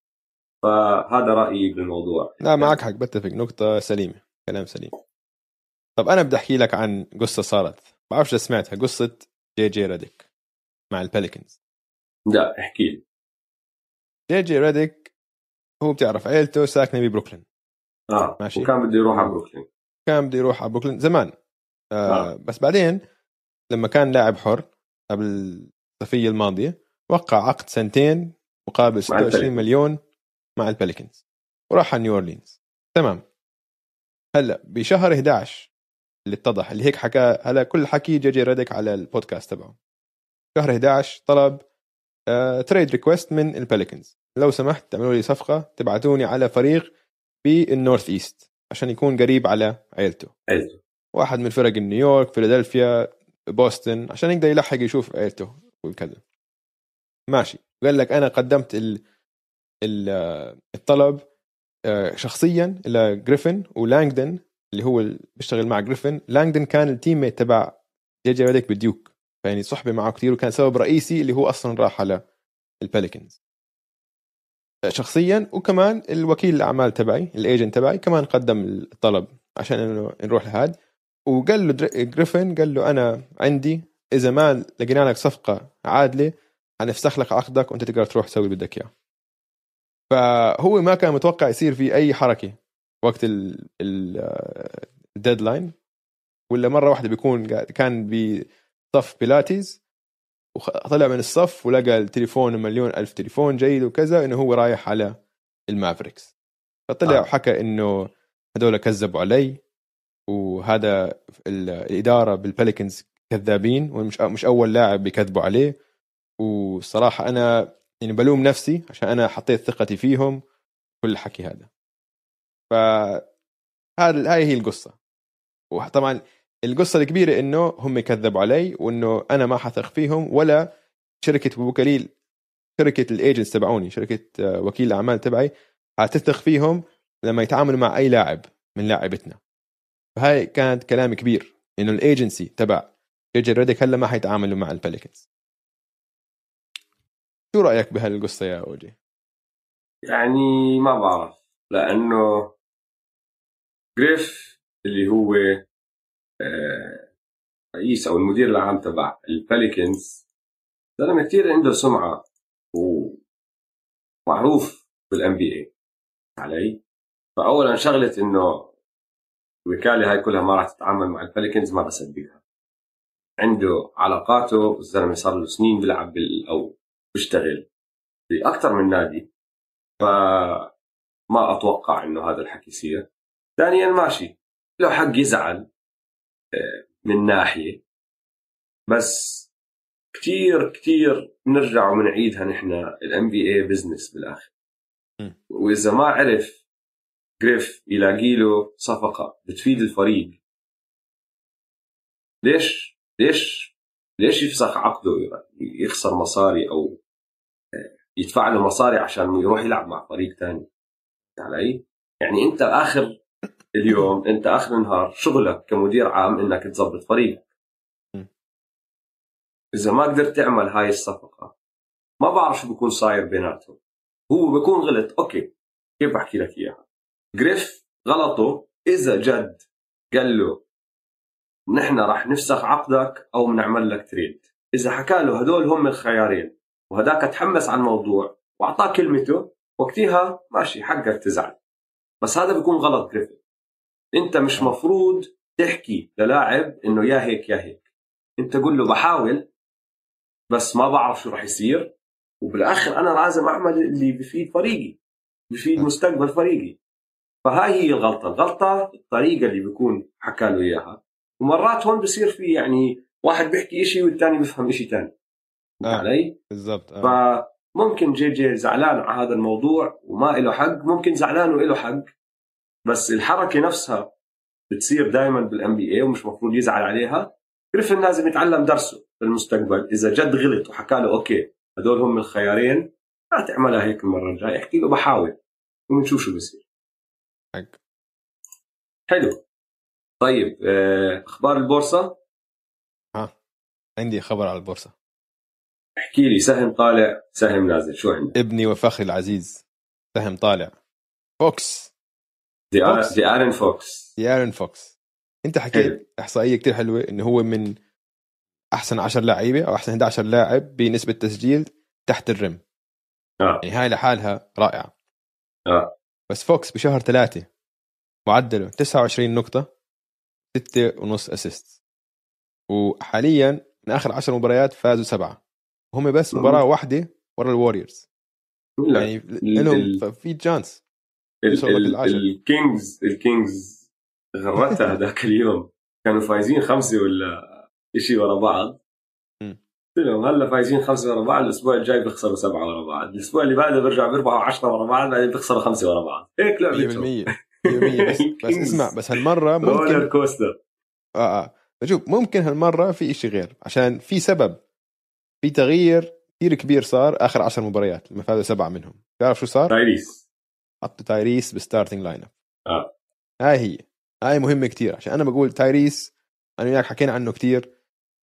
فهذا رأيي بالموضوع. لا معك حق بتفق. نقطة سليمة كلام سليم. طب أنا بدي أحكي لك عن قصة صارت. بعرفش إذا سمعتها. قصة جي جي ريديك مع البليكنز لا احكي لي. جي جي ريديك هو بتعرف عيلته ساكنة ببروكلين. آه ماشي. وكان بده يروح على بروكلين. كان بده يروح على بروكلين زمان. آه, آه. بس بعدين لما كان لاعب حر قبل الصيفية الماضية وقع عقد سنتين مقابل 26 مليون مع البليكنز. وراح على نيو اورلينز تمام. هلأ بشهر 11 اللي اتضح اللي هيك حكى هلأ كل حكي جي جي ريدك على البودكاست تبعه. شهر 11 طلب آه trade request من البليكنز. لو سمحت تعملوا لي صفقة تبعتوني على فريق بال northeast عشان يكون قريب على عيلته. عيلته واحد من فرق نيويورك فيلادلفيا بوسطن عشان يقدر يلحق يشوف عيلته وكذا ماشي. قال لك أنا قدمت ال الطلب آه، شخصيا إلى جريفن ولانجدن اللي هو بيشتغل مع جريفن. لانجدن كان ال teammate تبع جي جي ريديك بديوك فيعني صحبة معه كثير وكان سبب رئيسي اللي هو أصلا راح على البليكنز شخصيا وكمان الوكيل الأعمال تبعي ال agent تبعي كمان قدم الطلب عشان إنه نروح لهاد. وقال له جريفن قال له أنا عندي إذا ما لقينا لك صفقة عادلة حنفسخ لك عقدك وأنت تقدر تروح تسوي اللي بدك إياه. فهو ما كان متوقع يصير في أي حركة وقت ال deadline ولا مرة واحدة بيكون كان بصف بيلاتيز وطلع من الصف ولقى التليفون مليون ألف تليفون جيد وكذا إنه هو رايح على المافريكس. فطلع آه. وحكى إنه هذول كذبوا علي وهذا الإدارة بالبليكنز كذابين ومش مش أول لاعب بيكذبوا عليه. والصراحه أنا يعني بلوم نفسي عشان أنا حطيت ثقتي فيهم كل الحكي هذا. ف هذا هاي هي القصة. وطبعا القصة الكبيرة إنه هم كذبوا علي وإنه أنا ما حثق فيهم ولا شركة أبو كليل شركة ال agents تبعوني شركة آه، وكيل الأعمال تبعي حتثق فيهم لما يتعاملوا مع أي لاعب من لاعبتنا. فهاي كانت كلام كبير إنه الايجنسي تبع جيجي ريديك هلا ما حيتعاملوا مع البليكنز شو رأيك بهالقصة يا أوجي؟ يعني ما بعرف لأنه جريف اللي هو رئيس أو المدير العام تبع البليكنز زلمة كثير عنده سمعة ومعروف بال NBA علي فاولا شغلة إنه الوكالة هاي كلها ما راح تتعامل مع البليكنز ما بصدقها عنده علاقاته الزلمة صار له سنين بيلعب أو بيشتغل في أكثر من نادي. فما أتوقع إنه هذا الحكي يصير. ثانيا ماشي. له حق يزعل من ناحية. بس كتير كتير بنرجع وبنعيدها نحن ال NBA business بالآخر. وإذا ما عرف جريف يلاقي له صفقة بتفيد الفريق. ليش؟ ليش؟ ليش يفسخ عقده؟ يخسر مصاري أو يدفع له مصاري عشان يروح يلعب مع فريق ثاني علي؟ يعني انت آخر اليوم انت آخر النهار شغلك كمدير عام إنك تظبط فريقك. إذا ما قدرت تعمل هاي الصفقة ما بعرف شو بكون صاير بيناتهم. هو بكون غلط. أوكي كيف بحكي لك إياها؟ جريف غلطه. إذا جد قال له نحن راح نفسخ عقدك أو بنعمل لك تريد. إذا حكى له هدول هم الخيارين وهداك تحمس على الموضوع وأعطاه كلمته وقتها ماشي حقك تزعل بس هذا بيكون غلط جريفن أنت مش مفروض تحكي للاعب إنه يا هيك يا هيك. أنت قول له بحاول بس ما بعرف شو راح يصير. وبالآخر أنا لازم أعمل اللي بفيد فريقي بفيد مستقبل فريقي. فهاي هي الغلطة. الغلطة الطريقة اللي بيكون حكى له إياها. ومرات هون بصير في يعني واحد بيحكي شيء والثاني بيفهم شيء ثاني آه. علي؟ بالضبط آه. فممكن جي جي زعلان على هذا الموضوع وما له حق ممكن زعلان وله حق. بس الحركة نفسها بتصير دائما بال NBA ومش مفروض يزعل عليها. جريفن لازم يتعلم درسه بالمستقبل إذا جد غلط وحكى له okay هدول هم الخيارين لا تعملها هيك المرة الجاية احكي له بحاول ونشوف شو بصير حق. حلو. طيب آه، أخبار البورصة؟ عندي خبر على البورصة. احكي لي سهم طالع سهم نازل شو عندك؟ ابني وفخري العزيز سهم طالع. فوكس. دي, آر... فوكس. دي ارن فوكس دي ارن فوكس انت حكيت احصائية كتير حلوة إنه هو من أحسن 10 لعيبه أو أحسن 11 لاعب بنسبة تسجيل تحت ال rim. آه. يعني هاي لحالها رائعة. آه. بس فوكس بشهر ثلاثة. معدله 29 نقطة 6 ونص assist وحاليا من آخر 10 مباريات فازوا سبعة. وهم بس مم. مباراة واحدة ورا الووريورز لا يعني لهم في chance. الكينجز الكينجز غرتها هذاك اليوم. كانوا فايزين خمسة ولا شيء ورا بعض. قلت لهم هلا فايزين خمسة ورا بعض الأسبوع الجاي بيخسروا سبعة ورا بعض. الأسبوع اللي بعده بيرجعوا بيربحوا 10 ورا بعض بعدين بيخسروا خمسة ورا بعض. هيك 100% لعبتهم 100% بس بس. اسمع بس هالمرة roller ممكن coaster آه آه. بشوف ممكن هالمرة في إشي غير. عشان في سبب. في تغيير كثير كبير صار آخر 10 مباريات لما فازوا سبعة منهم. تعرف شو صار؟ تايريس. حطوا تايريس بال starting lineup آه. هاي هي. هاي مهمة كتير عشان أنا بقول تايريس أنا وياك حكينا عنه كتير.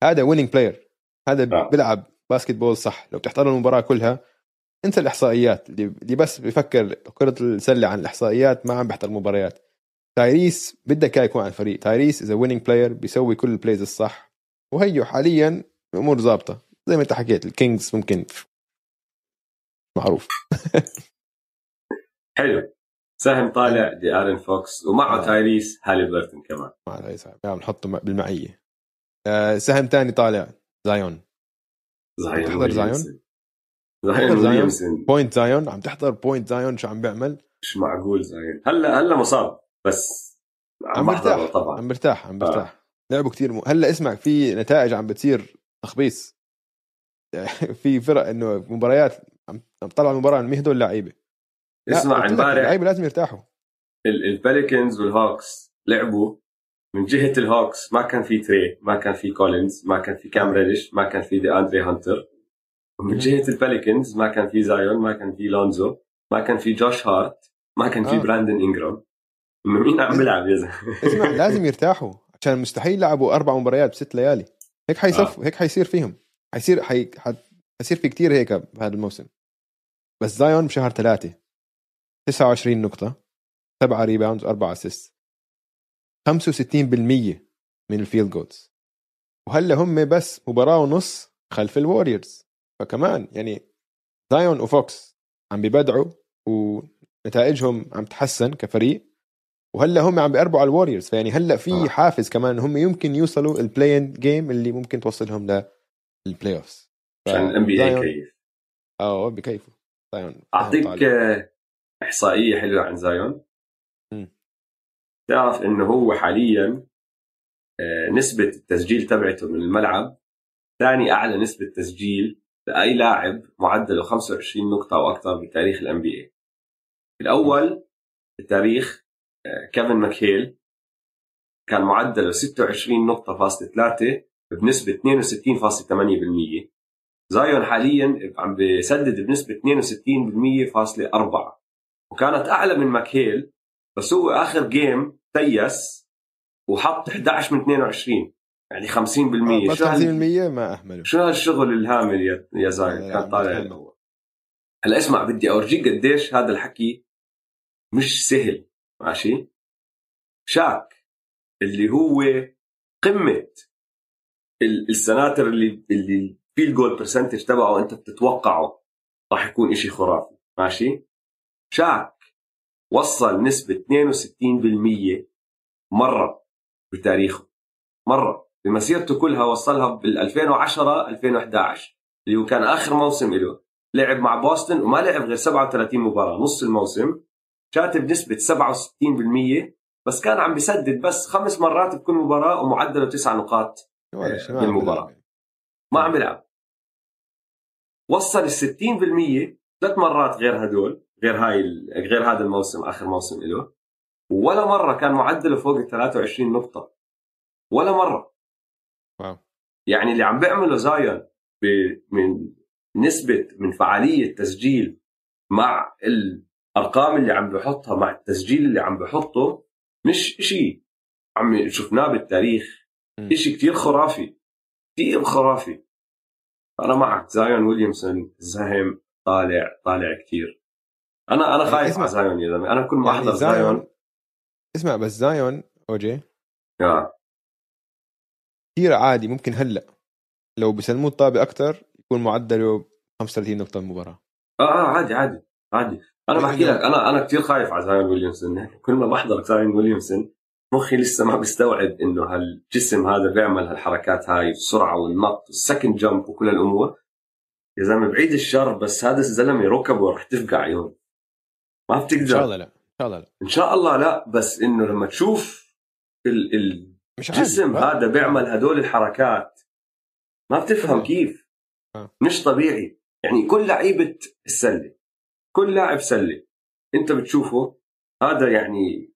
هذا winning player هذا آه. بيلعب basketball صح. لو بتحضر المباراة كلها انسى الإحصائيات. اللي بس بفكر كرة السلة عن الإحصائيات ما عم بيحضر المباريات تايريس بدك إياه يكون على الفريق. تايريس اذا winning player بيسوي كل ال plays الصح. وهيو حاليا الأمور ظابطة. زي ما انت حكيت الكينجز ممكن معروف. حلو. سهم طالع دي ارن فوكس ومعه آه. تايريس هالي بيرتون كمان. ما عليه صعب يعني بنحطه م- بالمعية. آه سهم تاني طالع زايون. زايون تحضر زايون؟ زايون زايون؟ ويليامسون point زايون؟ عم تحضر point زايون؟ شو عم بيعمل؟ مش معقول زايون. هلا هلا مصاب بس عم برتاح. طبعا. عم برتاح عم آه. برتاح. لعبوا كتير م... هلا اسمع في نتائج عم بتصير تخبيص. في فرق إنه مباريات عم عم تطلع المباراة انه هدول اللعيبه اسمع امبارح اللعيبة لازم يرتاحوا. الباليكنز والهوكس لعبوا من جهة الهوكس. ما كان في تري ما كان في كولينز ما كان في كام ريديش ما كان في دي اندري هانتر. ومن. جهة الباليكنز ما كان في زايون ما كان في لونزو ما كان في جوش هارت ما كان في آه. براندن إنجرام. مين عم بيلعب يا زلمة؟ اسمع لازم يرتاحوا. عشان مستحيل يلعبوا أربع مباريات بست ليالي. هيك حيصف آه. هيك حيصير فيهم. حيصير حي... حيصير في كتير هيك بهذا الموسم. بس زايون بشهر ثلاثة 29 نقطة 7 rebounds 4 assist 65% من ال field goals وهلأ هم بس مباراة ونص خلف الوريورز فكمان يعني زايون وفوكس عم بيبدعوا ونتائجهم عم تحسن كفريق. وهلأ هم عم بيقربوا على الوريورز فيعني هلأ في آه. حافز كمان هم يمكن يوصلوا ال play-in game اللي ممكن توصلهم لل playoffs عشان ال NBA كيف آه بكيفوا زايون. أعطيك إحصائية حلوة عن زايون. تعرف انه هو حاليا آه، نسبة التسجيل تبعته من الملعب ثاني أعلى نسبة تسجيل لأي لاعب معدله 25 نقطة أو أكثر بتاريخ ال NBA الأول بتاريخ آه، كيفن ماكهيل كان معدله 26 نقطة فاصلة 3 بنسبة 62.8% زايون حاليا عم بيسدد بنسبة 62% فاصلة 4 وكانت أعلى من ماكهيل بس هو آخر game تيس وحط 11 من 22 يعني 50% آه، شو 50% ما أهمله. شو هالشغل الهامل يا يا زايد؟ كان طالع. هلا اسمع بدي أورجيك قديش هذا الحكي مش سهل. ماشي؟ شاك اللي هو قمة السناتر اللي اللي field goal percentage تبعه انت بتتوقعه راح يكون إشي خرافي. ماشي؟ شاك وصل نسبة 62% مرة بتاريخه. مرة. بمسيرته كلها وصلها بال 2010 2011 اللي هو كان آخر موسم له لعب مع بوسطن وما لعب غير 37 مباراة نص الموسم. شاتب بنسبة 67% بس كان عم بيسدد بس خمس مرات بكل مباراة ومعدله تسع نقاط. بالمباراة ما عم بيلعب وصل ال 60% ثلاث مرات غير هدول غير هاي غير هذا الموسم آخر موسم له ولا مرة كان معدله فوق ال 23 نقطة. ولا مرة. واو. يعني اللي عم بيعمله زايون من نسبة من فعالية تسجيل مع الأرقام اللي عم بحطها مع التسجيل اللي عم بحطه مش شيء عم شفناه بالتاريخ. شيء كتير خرافي كثير خرافي. أنا معك زايون ويليامسون زهم طالع طالع كثير أنا أنا خايف على زايون يا زلمة. أنا كل ما يعني أحضر زايون, زايون اسمع بس زايون أوجي. آه كثير عادي ممكن هلأ لو بسلموه الطابة أكثر يكون معدله 35 نقطة المباراة. آه آه عادي عادي عادي. أنا بحكي لك أنا أنا كثير خايف على زايون ويليامسون. كل ما بحضر زايون ويليامسون مخي لسه ما بيستوعب إنه هالجسم هذا بيعمل هالحركات هاي السرعة والنط وال second jump وكل الأمور. يا زلمة بعيد الشر بس هذا الزلمة ركبه رح تفقع يوم ما بتقدر إن شاء الله لا إن شاء الله لا. إن شاء الله لا بس إنه لما تشوف ال ال مش الجسم هذا بيعمل هدول الحركات ما بتفهم كيف. آه. مش طبيعي. يعني كل لعيبة السلة كل لاعب سلة أنت بتشوفه هذا يعني آه،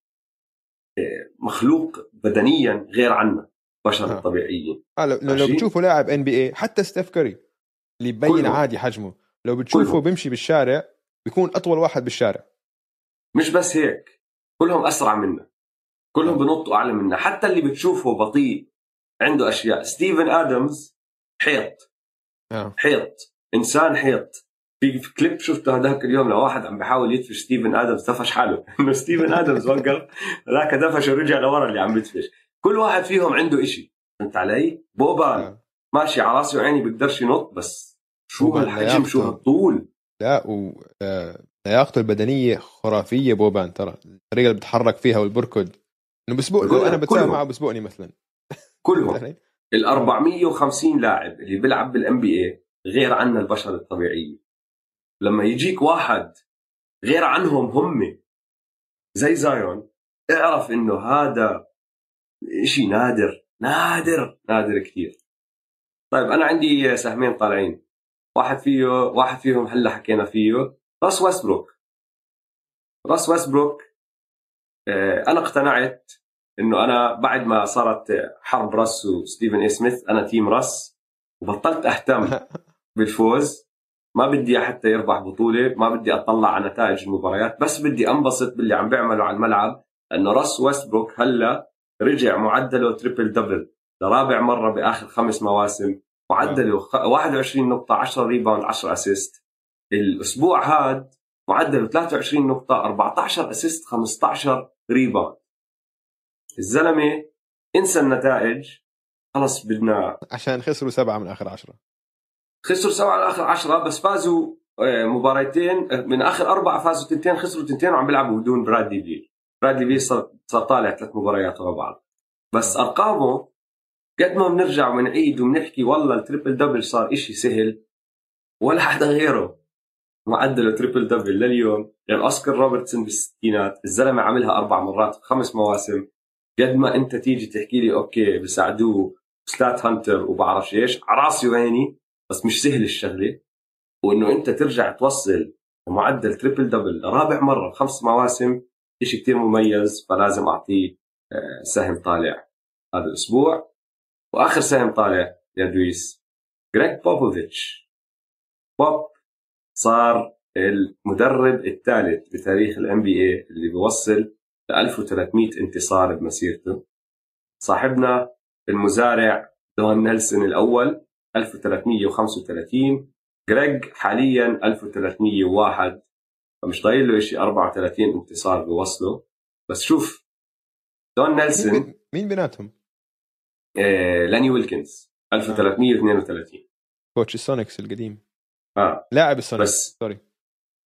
مخلوق بدنيا غير عنا بشر آه. طبيعيين. آه لو, لو بتشوفوا لاعب NBA حتى ستيف كاري اللي يبين عادي حجمه لو بتشوفه كلهم. بيمشي بالشارع بيكون أطول واحد بالشارع. مش بس هيك كلهم أسرع منا. كلهم آه. بنطوا أعلى منا. حتى اللي بتشوفه بطيء عنده أشياء. ستيفن آدمز حيط. آه. حيط. إنسان حيط. في كليب شفته هذاك اليوم لواحد عم بحاول يدفش ستيفن آدمز دفش حاله. إنه ستيفن آدمز وقف ذاك دفش ورجع لورا اللي عم بدفش كل واحد فيهم عنده إشي. فهمت علي؟ بوبان آه. ماشي على راسي وعيني بيقدرش ينط بس شو هالحجم؟ شو هالطول؟ لا و آه، لياقته البدنية خرافية بوبان ترى. الطريقة اللي بتحرك فيها والبركض. إنه بسبقني أنا بتساوي معه بسبقني مثلا كلهم. ال 450 لاعب اللي بيلعب بالان بي اي غير عنا البشر الطبيعيين. لما يجيك واحد غير عنهم هم زي زايون اعرف إنه هذا شيء نادر نادر نادر كثير طيب أنا عندي سهمين طالعين. واحد فيه واحد فيهم هلأ حكينا فيه راس ويستبروك. راس ويستبروك آه، أنا اقتنعت إنه أنا بعد ما صارت حرب راس وستيفن اي سميث أنا team راس وبطلت أهتم بالفوز. ما بدي حتى يربح بطولة ما بدي أطلع على نتائج المباريات بس بدي أنبسط باللي عم بيعمله على الملعب انه راس ويستبروك هلأ رجع معدله triple double لرابع مرة بآخر خمس مواسم معدله 21 نقطة 10 rebound 10 assist الأسبوع هاد معدله 23 نقطة 14 assist 15 rebound الزلمة انسى النتائج خلص بدنا عشان خسروا سبعة من آخر عشرة. خسروا سبعة من آخر عشرة بس فازوا آه، مباراتين آه، من آخر أربعة فازوا تنتين خسروا تنتين وعم بيلعبوا بدون برادلي بيل برادلي بيل صار صار طالع ثلاث مباريات ورا بعض. بس أرقامه قد ما بنرجع ونعيد وبنحكي والله ال triple double صار إشي سهل ولا حدا غيره. معدله triple double لليوم. يعني أوسكار روبرتسون بالستينات الزلمة عملها أربع مرات خمس مواسم. قد ما أنت تيجي تحكي لي okay بساعدوه stat hunter وبعرفش إيش على راسي وعيني بس مش سهل الشغلة. وإنه أنت ترجع توصل معدل triple double لرابع مرة بخمس مواسم شيء كتير مميز فلازم أعطيه آه، سهم طالع هذا الأسبوع. وآخر سهم طالع يا دويس جريك بوبوفيتش بوب صار المدرب الثالث بتاريخ ال NBA اللي بيوصل ل 1300 انتصار بمسيرته. صاحبنا المزارع دون نيلسون الأول. 1335 جريج حاليا 1301 فمش ضايل له شيء 34 انتصار بوصله. بس شوف دون نيلسون. مين بيناتهم؟ آه لاني ويلكنز. 1332 coach السونيكس القديم. آه. لاعب السونيكس. بس sorry.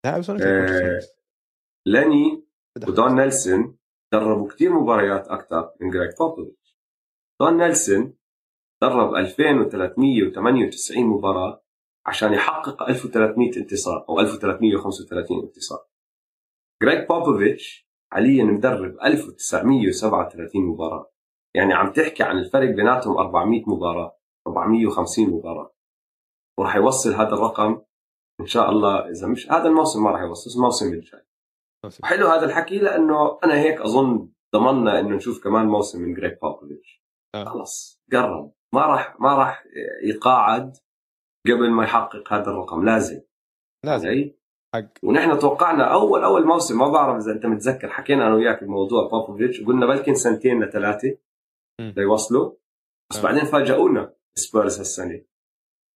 لاعب السونيكس آه لاني ودون نيلسون دربوا كثير مباريات أكثر من جريج بوبوفيتش دون نيلسون درب 2398 مباراة عشان يحقق 1300 انتصار أو 1335 انتصار. جريج بوبوفيتش حاليا مدرب 1937 مباراة. يعني عم تحكي عن الفرق بيناتهم 400 مباراة 450 مباراة. وراح يوصل هذا الرقم إن شاء الله إذا مش هذا الموسم ما راح يوصل الموسم الجاي حلو هذا الحكي لأنه أنا هيك أظن ضمننا إنه نشوف كمان موسم من جريج بوبوفيتش. خلص قرب ما راح ما راح يتقاعد قبل ما يحقق هذا الرقم. لازم. لازم. علي؟ حق. ونحن توقعنا اول أول موسم ما بعرف إذا أنت متذكر حكينا أنا وياك بموضوع بوبوفيتش وقلنا بلكن سنتين لثلاثة. ليوصلوا. بس آه. بعدين فاجئونا سبيرز هالسنة.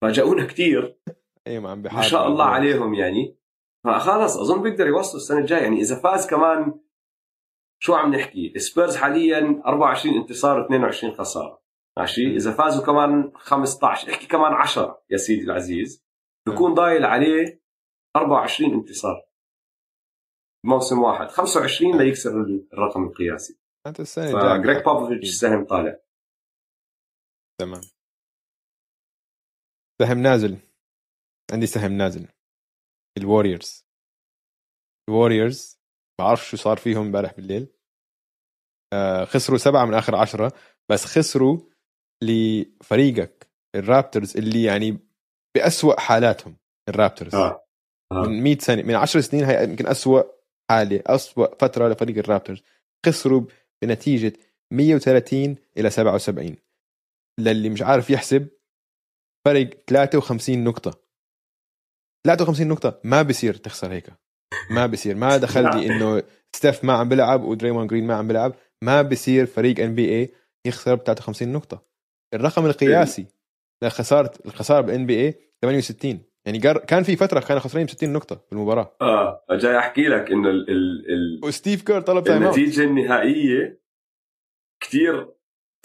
فاجئونا كثير إي ما عم ما شاء الله عليهم يعني. فخلص أظن بيقدر يوصلوا السنة الجاية. يعني إذا فاز كمان شو عم نحكي؟ سبيرز حاليا 24 انتصار و22 خسارة. ماشي؟ إذا فازوا كمان 15 أحكي كمان 10 يا سيدي العزيز. بكون ضايل عليه 24 انتصار. موسم واحد. 25 ليكسر الرقم القياسي. أنت السنة الجاية فجريج بوبوفيتش سهم طالع. تمام. سهم نازل. عندي سهم نازل. الوريورز. الوريورز بعرف شو صار فيهم امبارح بالليل. آه خسروا سبعة من آخر عشرة بس خسروا لفريقك الرابترز اللي يعني بأسوأ حالاتهم الرابترز. آه. آه. من 100 سنة من 10 سنين هي يمكن أسوأ حالة أسوأ فترة لفريق الرابترز. خسروا بنتيجة 130 إلى 77 للي مش عارف يحسب فرق 53 نقطة. 53 نقطة ما بصير تخسر هيك. ما بصير ما دخل لي إنه ستيف ما عم بيلعب ودريمون جرين ما عم بيلعب. ما بصير فريق NBA يخسر ب 53 نقطة. الرقم القياسي لخسارة الخسارة بال NBA 68 يعني. كان في فترة كانوا خسرانين ب 60 نقطة بالمباراة آه جاي أحكي لك انه ال ال ال وستيف كير طلب time النتيجة النهائية كثير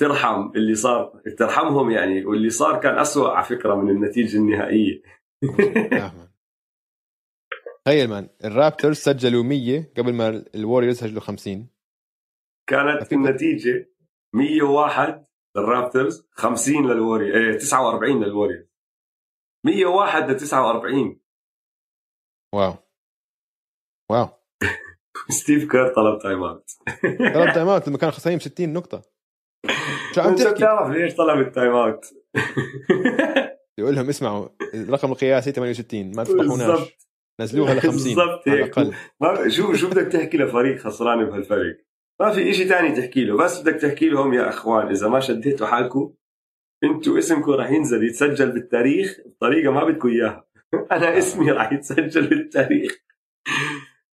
ترحم اللي صار ترحمهم يعني واللي صار كان أسوأ على فكرة من النتيجة النهائية آه،. تخيل man الرابترز سجلوا 100 قبل ما الوريورز سجلوا 50 كانت. النتيجة 101 للرابترز 50 للوري إيه 49 للوري 101 ل 49 واو. واو. ستيف كير طلب time out. طلب time out لما كانوا خسرانين ب 60 نقطة. شو عم تحكي؟ بتعرف ليش طلب ال time out. يقول لهم اسمعوا الرقم القياسي 68 ما تفضحوناش بالضبط. نزلوها ل 50 بالضبط هيك. شو شو بدك تحكي لفريق خسران بهالفرق ما في إشي تاني تحكي له. بس بدك تحكي لهم يا أخوان إذا ما شديتوا حالكم إنتوا اسمكم راح ينزل يتسجل بالتاريخ بطريقة ما بدكم إياها. أنا اسمي راح يتسجل بالتاريخ.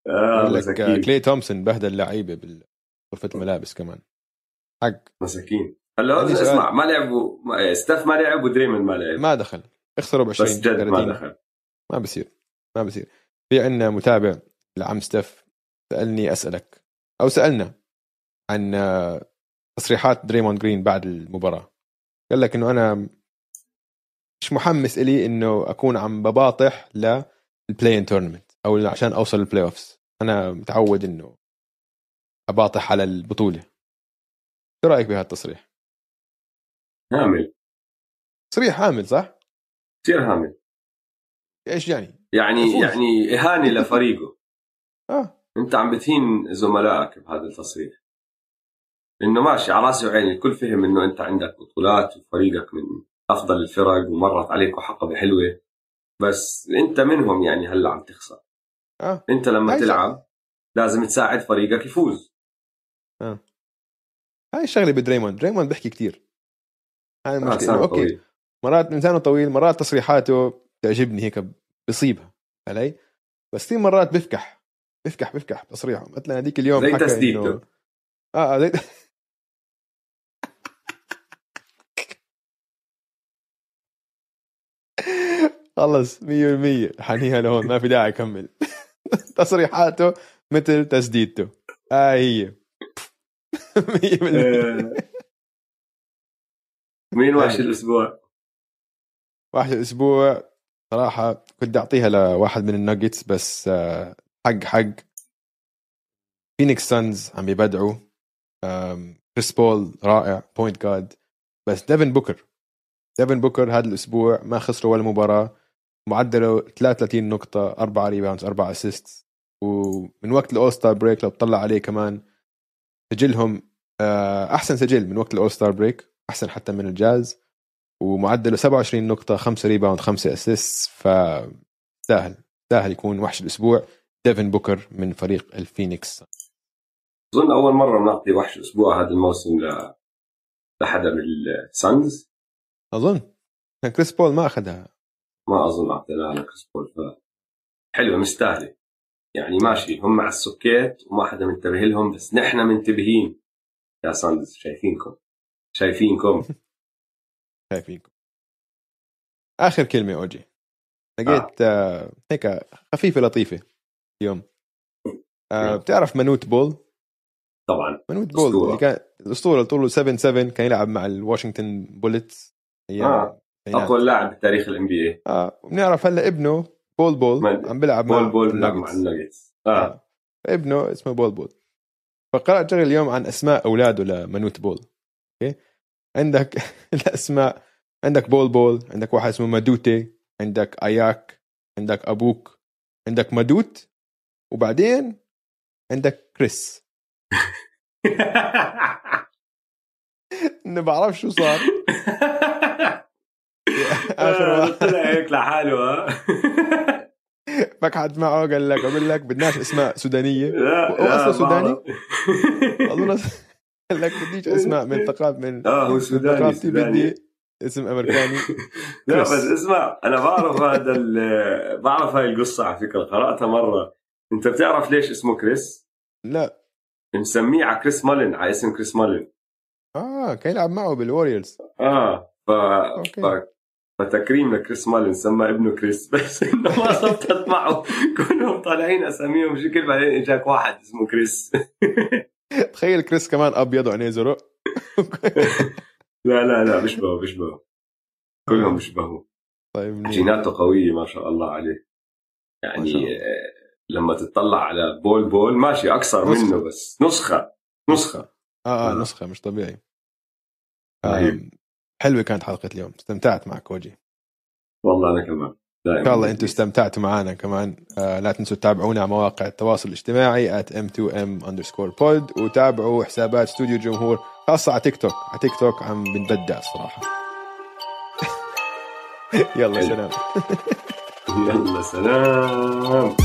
لك مساكين. كلي تومسون بهدل لعيبه بغرفه الملابس كمان. حق. مساكين. هلا. اسمع ما لعبوا ما- ستاف ما لعب ودريمن ما لعب. ما دخل. اخسروا ب 20 بس جد ما 30 دخل. ما بصير. ما بصير. في عندنا متابع لعم ستيف سألني أسألك. أو سألنا. عن آه، تصريحات دريمون جرين بعد المباراة قال لك إنه أنا مش محمس إلي إنه أكون عم بباطح لل play-in tournament أو عشان أوصل لل playoffs أنا متعود إنه أباطح على البطولة شو رأيك بهذا التصريح؟ هامل تصريح عامل صح؟ كثير هامل إيش يعني؟ يعني يفوز. يعني إهانة لفريقه آه أنت عم بتهين زملائك بهذا التصريح إنه ماشي على راسي وعيني الكل فهم إنه أنت عندك بطولات وفريقك من أفضل الفرق ومرت عليك حقبه حلوة. بس أنت منهم يعني هلأ عم تخسر. آه. أنت لما هاي تلعب لازم تساعد فريقك يفوز. هاي الشغلة بدريموند دريموند بيحكي كتير. هاي آه، المشكلة إنه okay طويل. مرات لسانه طويل مرات تصريحاته تعجبني هيك بصيبها علي. بس في مرات بفكح بفكح بفكح تصريحه. مثلا هذيك اليوم زي تسديدته. آه آه، زي خلص 100% حنيها لهون ما في داعي أكمل. تصريحاته مثل تسديدته. آه هي. 100% آه. مين وحش الأسبوع؟ واحد الأسبوع. صراحة كنت أعطيها لواحد من الناجتس بس آه، حق حق. فينيكس سانز عم يبدعوا. كريس بول رائع point guard بس ديفن بوكر ديفن بوكر هذا الأسبوع ما خسروا ولا مباراة. معدلة 33 نقطة 4 rebounds 4 assist ومن وقت ال All-Star break لو بتطلع عليه كمان سجلهم آه، أحسن سجل من وقت ال All-Star break أحسن حتى من الجاز. ومعدلة 27 نقطة 5 rebound 5 assist ف سهل سهل يكون وحش الأسبوع. ديفن بوكر من فريق الفينيكس أظن أول مرة بنعطي وحش الأسبوع هذا الموسم ل لحدا من السانز أظن. كريس بول ما أخذها. ما أظن اعطيناها لكريس بول حلوة مستاهلة. يعني ماشي هم على السكيت وما حدا منتبه لهم بس نحن منتبهين. يا سانز شايفينكم. شايفينكم. شايفينكم. آخر كلمة أوجي. لقيت آه. هيك خفيفة لطيفة اليوم. آه نعم. بتعرف منوت بول؟ طبعا. منوت بول. اللي كان الأسطورة اللي طوله 7 7 كان يلعب مع ال Washington Bullets. أيام آه. أقوى لاعب بتاريخ ال NBA آه. وبنعرف هلا ابنه بول بول عم بيلعب مع بول بول بيلعب مع الناجتس. آه. آه. ابنه اسمه بول بول. فقرأت شغل اليوم عن أسماء أولاده لمنوت بول. أوكي؟ عندك الأسماء عندك بول بول عندك واحد اسمه مادوتي عندك أياك عندك أبوك عندك مادوت وبعدين عندك كريس. إنه بعرف شو صار. آخر واحد. طلع هيك لحاله ها؟ فكحت معه قال لك أقول لك بدناش أسماء سودانية. لا هو أصله لا، سوداني؟ اظن قال لك بديش أسماء من ثقافه من آه هو سوداني ثقافتي بدي اسم أمريكاني. لا. بس اسمع أنا بعرف هذا بعرف هاي القصة على فكرة قرأتها مرة. أنت بتعرف ليش اسمه كريس؟ لا. مسميه على كريس مالن على اسم كريس مالن آه كان يلعب معه بال Warriors. آه ف... ف... فتكريم لكريس مالن سمى ابنه كريس بس إنه ما زبطت معه كلهم طالعين أساميهم شكل بعدين إجاك واحد اسمه كريس. تخيل كريس كمان ابيض وعينيه زرق. لا لا لا بيشبهه بيشبهه كلهم بيشبهوا طيب. جيناته قوية ما شاء الله عليه. يعني الله. آه، لما تطلع على بول بول ماشي أكثر نسخة. منه بس نسخة نسخة. آه آه آه. نسخة مش طبيعي. حلوة كانت حلقة اليوم. استمتعت معك وجي والله أنا كمان. دائما. إن شاء الله أنتم استمتعتوا معنا كمان. آه لا تنسوا تتابعونا على مواقع التواصل الاجتماعي at m2m underscore pod وتابعوا حسابات استوديو الجمهور خاصة على تيك توك. على تيك توك عم بنبدع الصراحة. يلا. سلام. يلا سلام.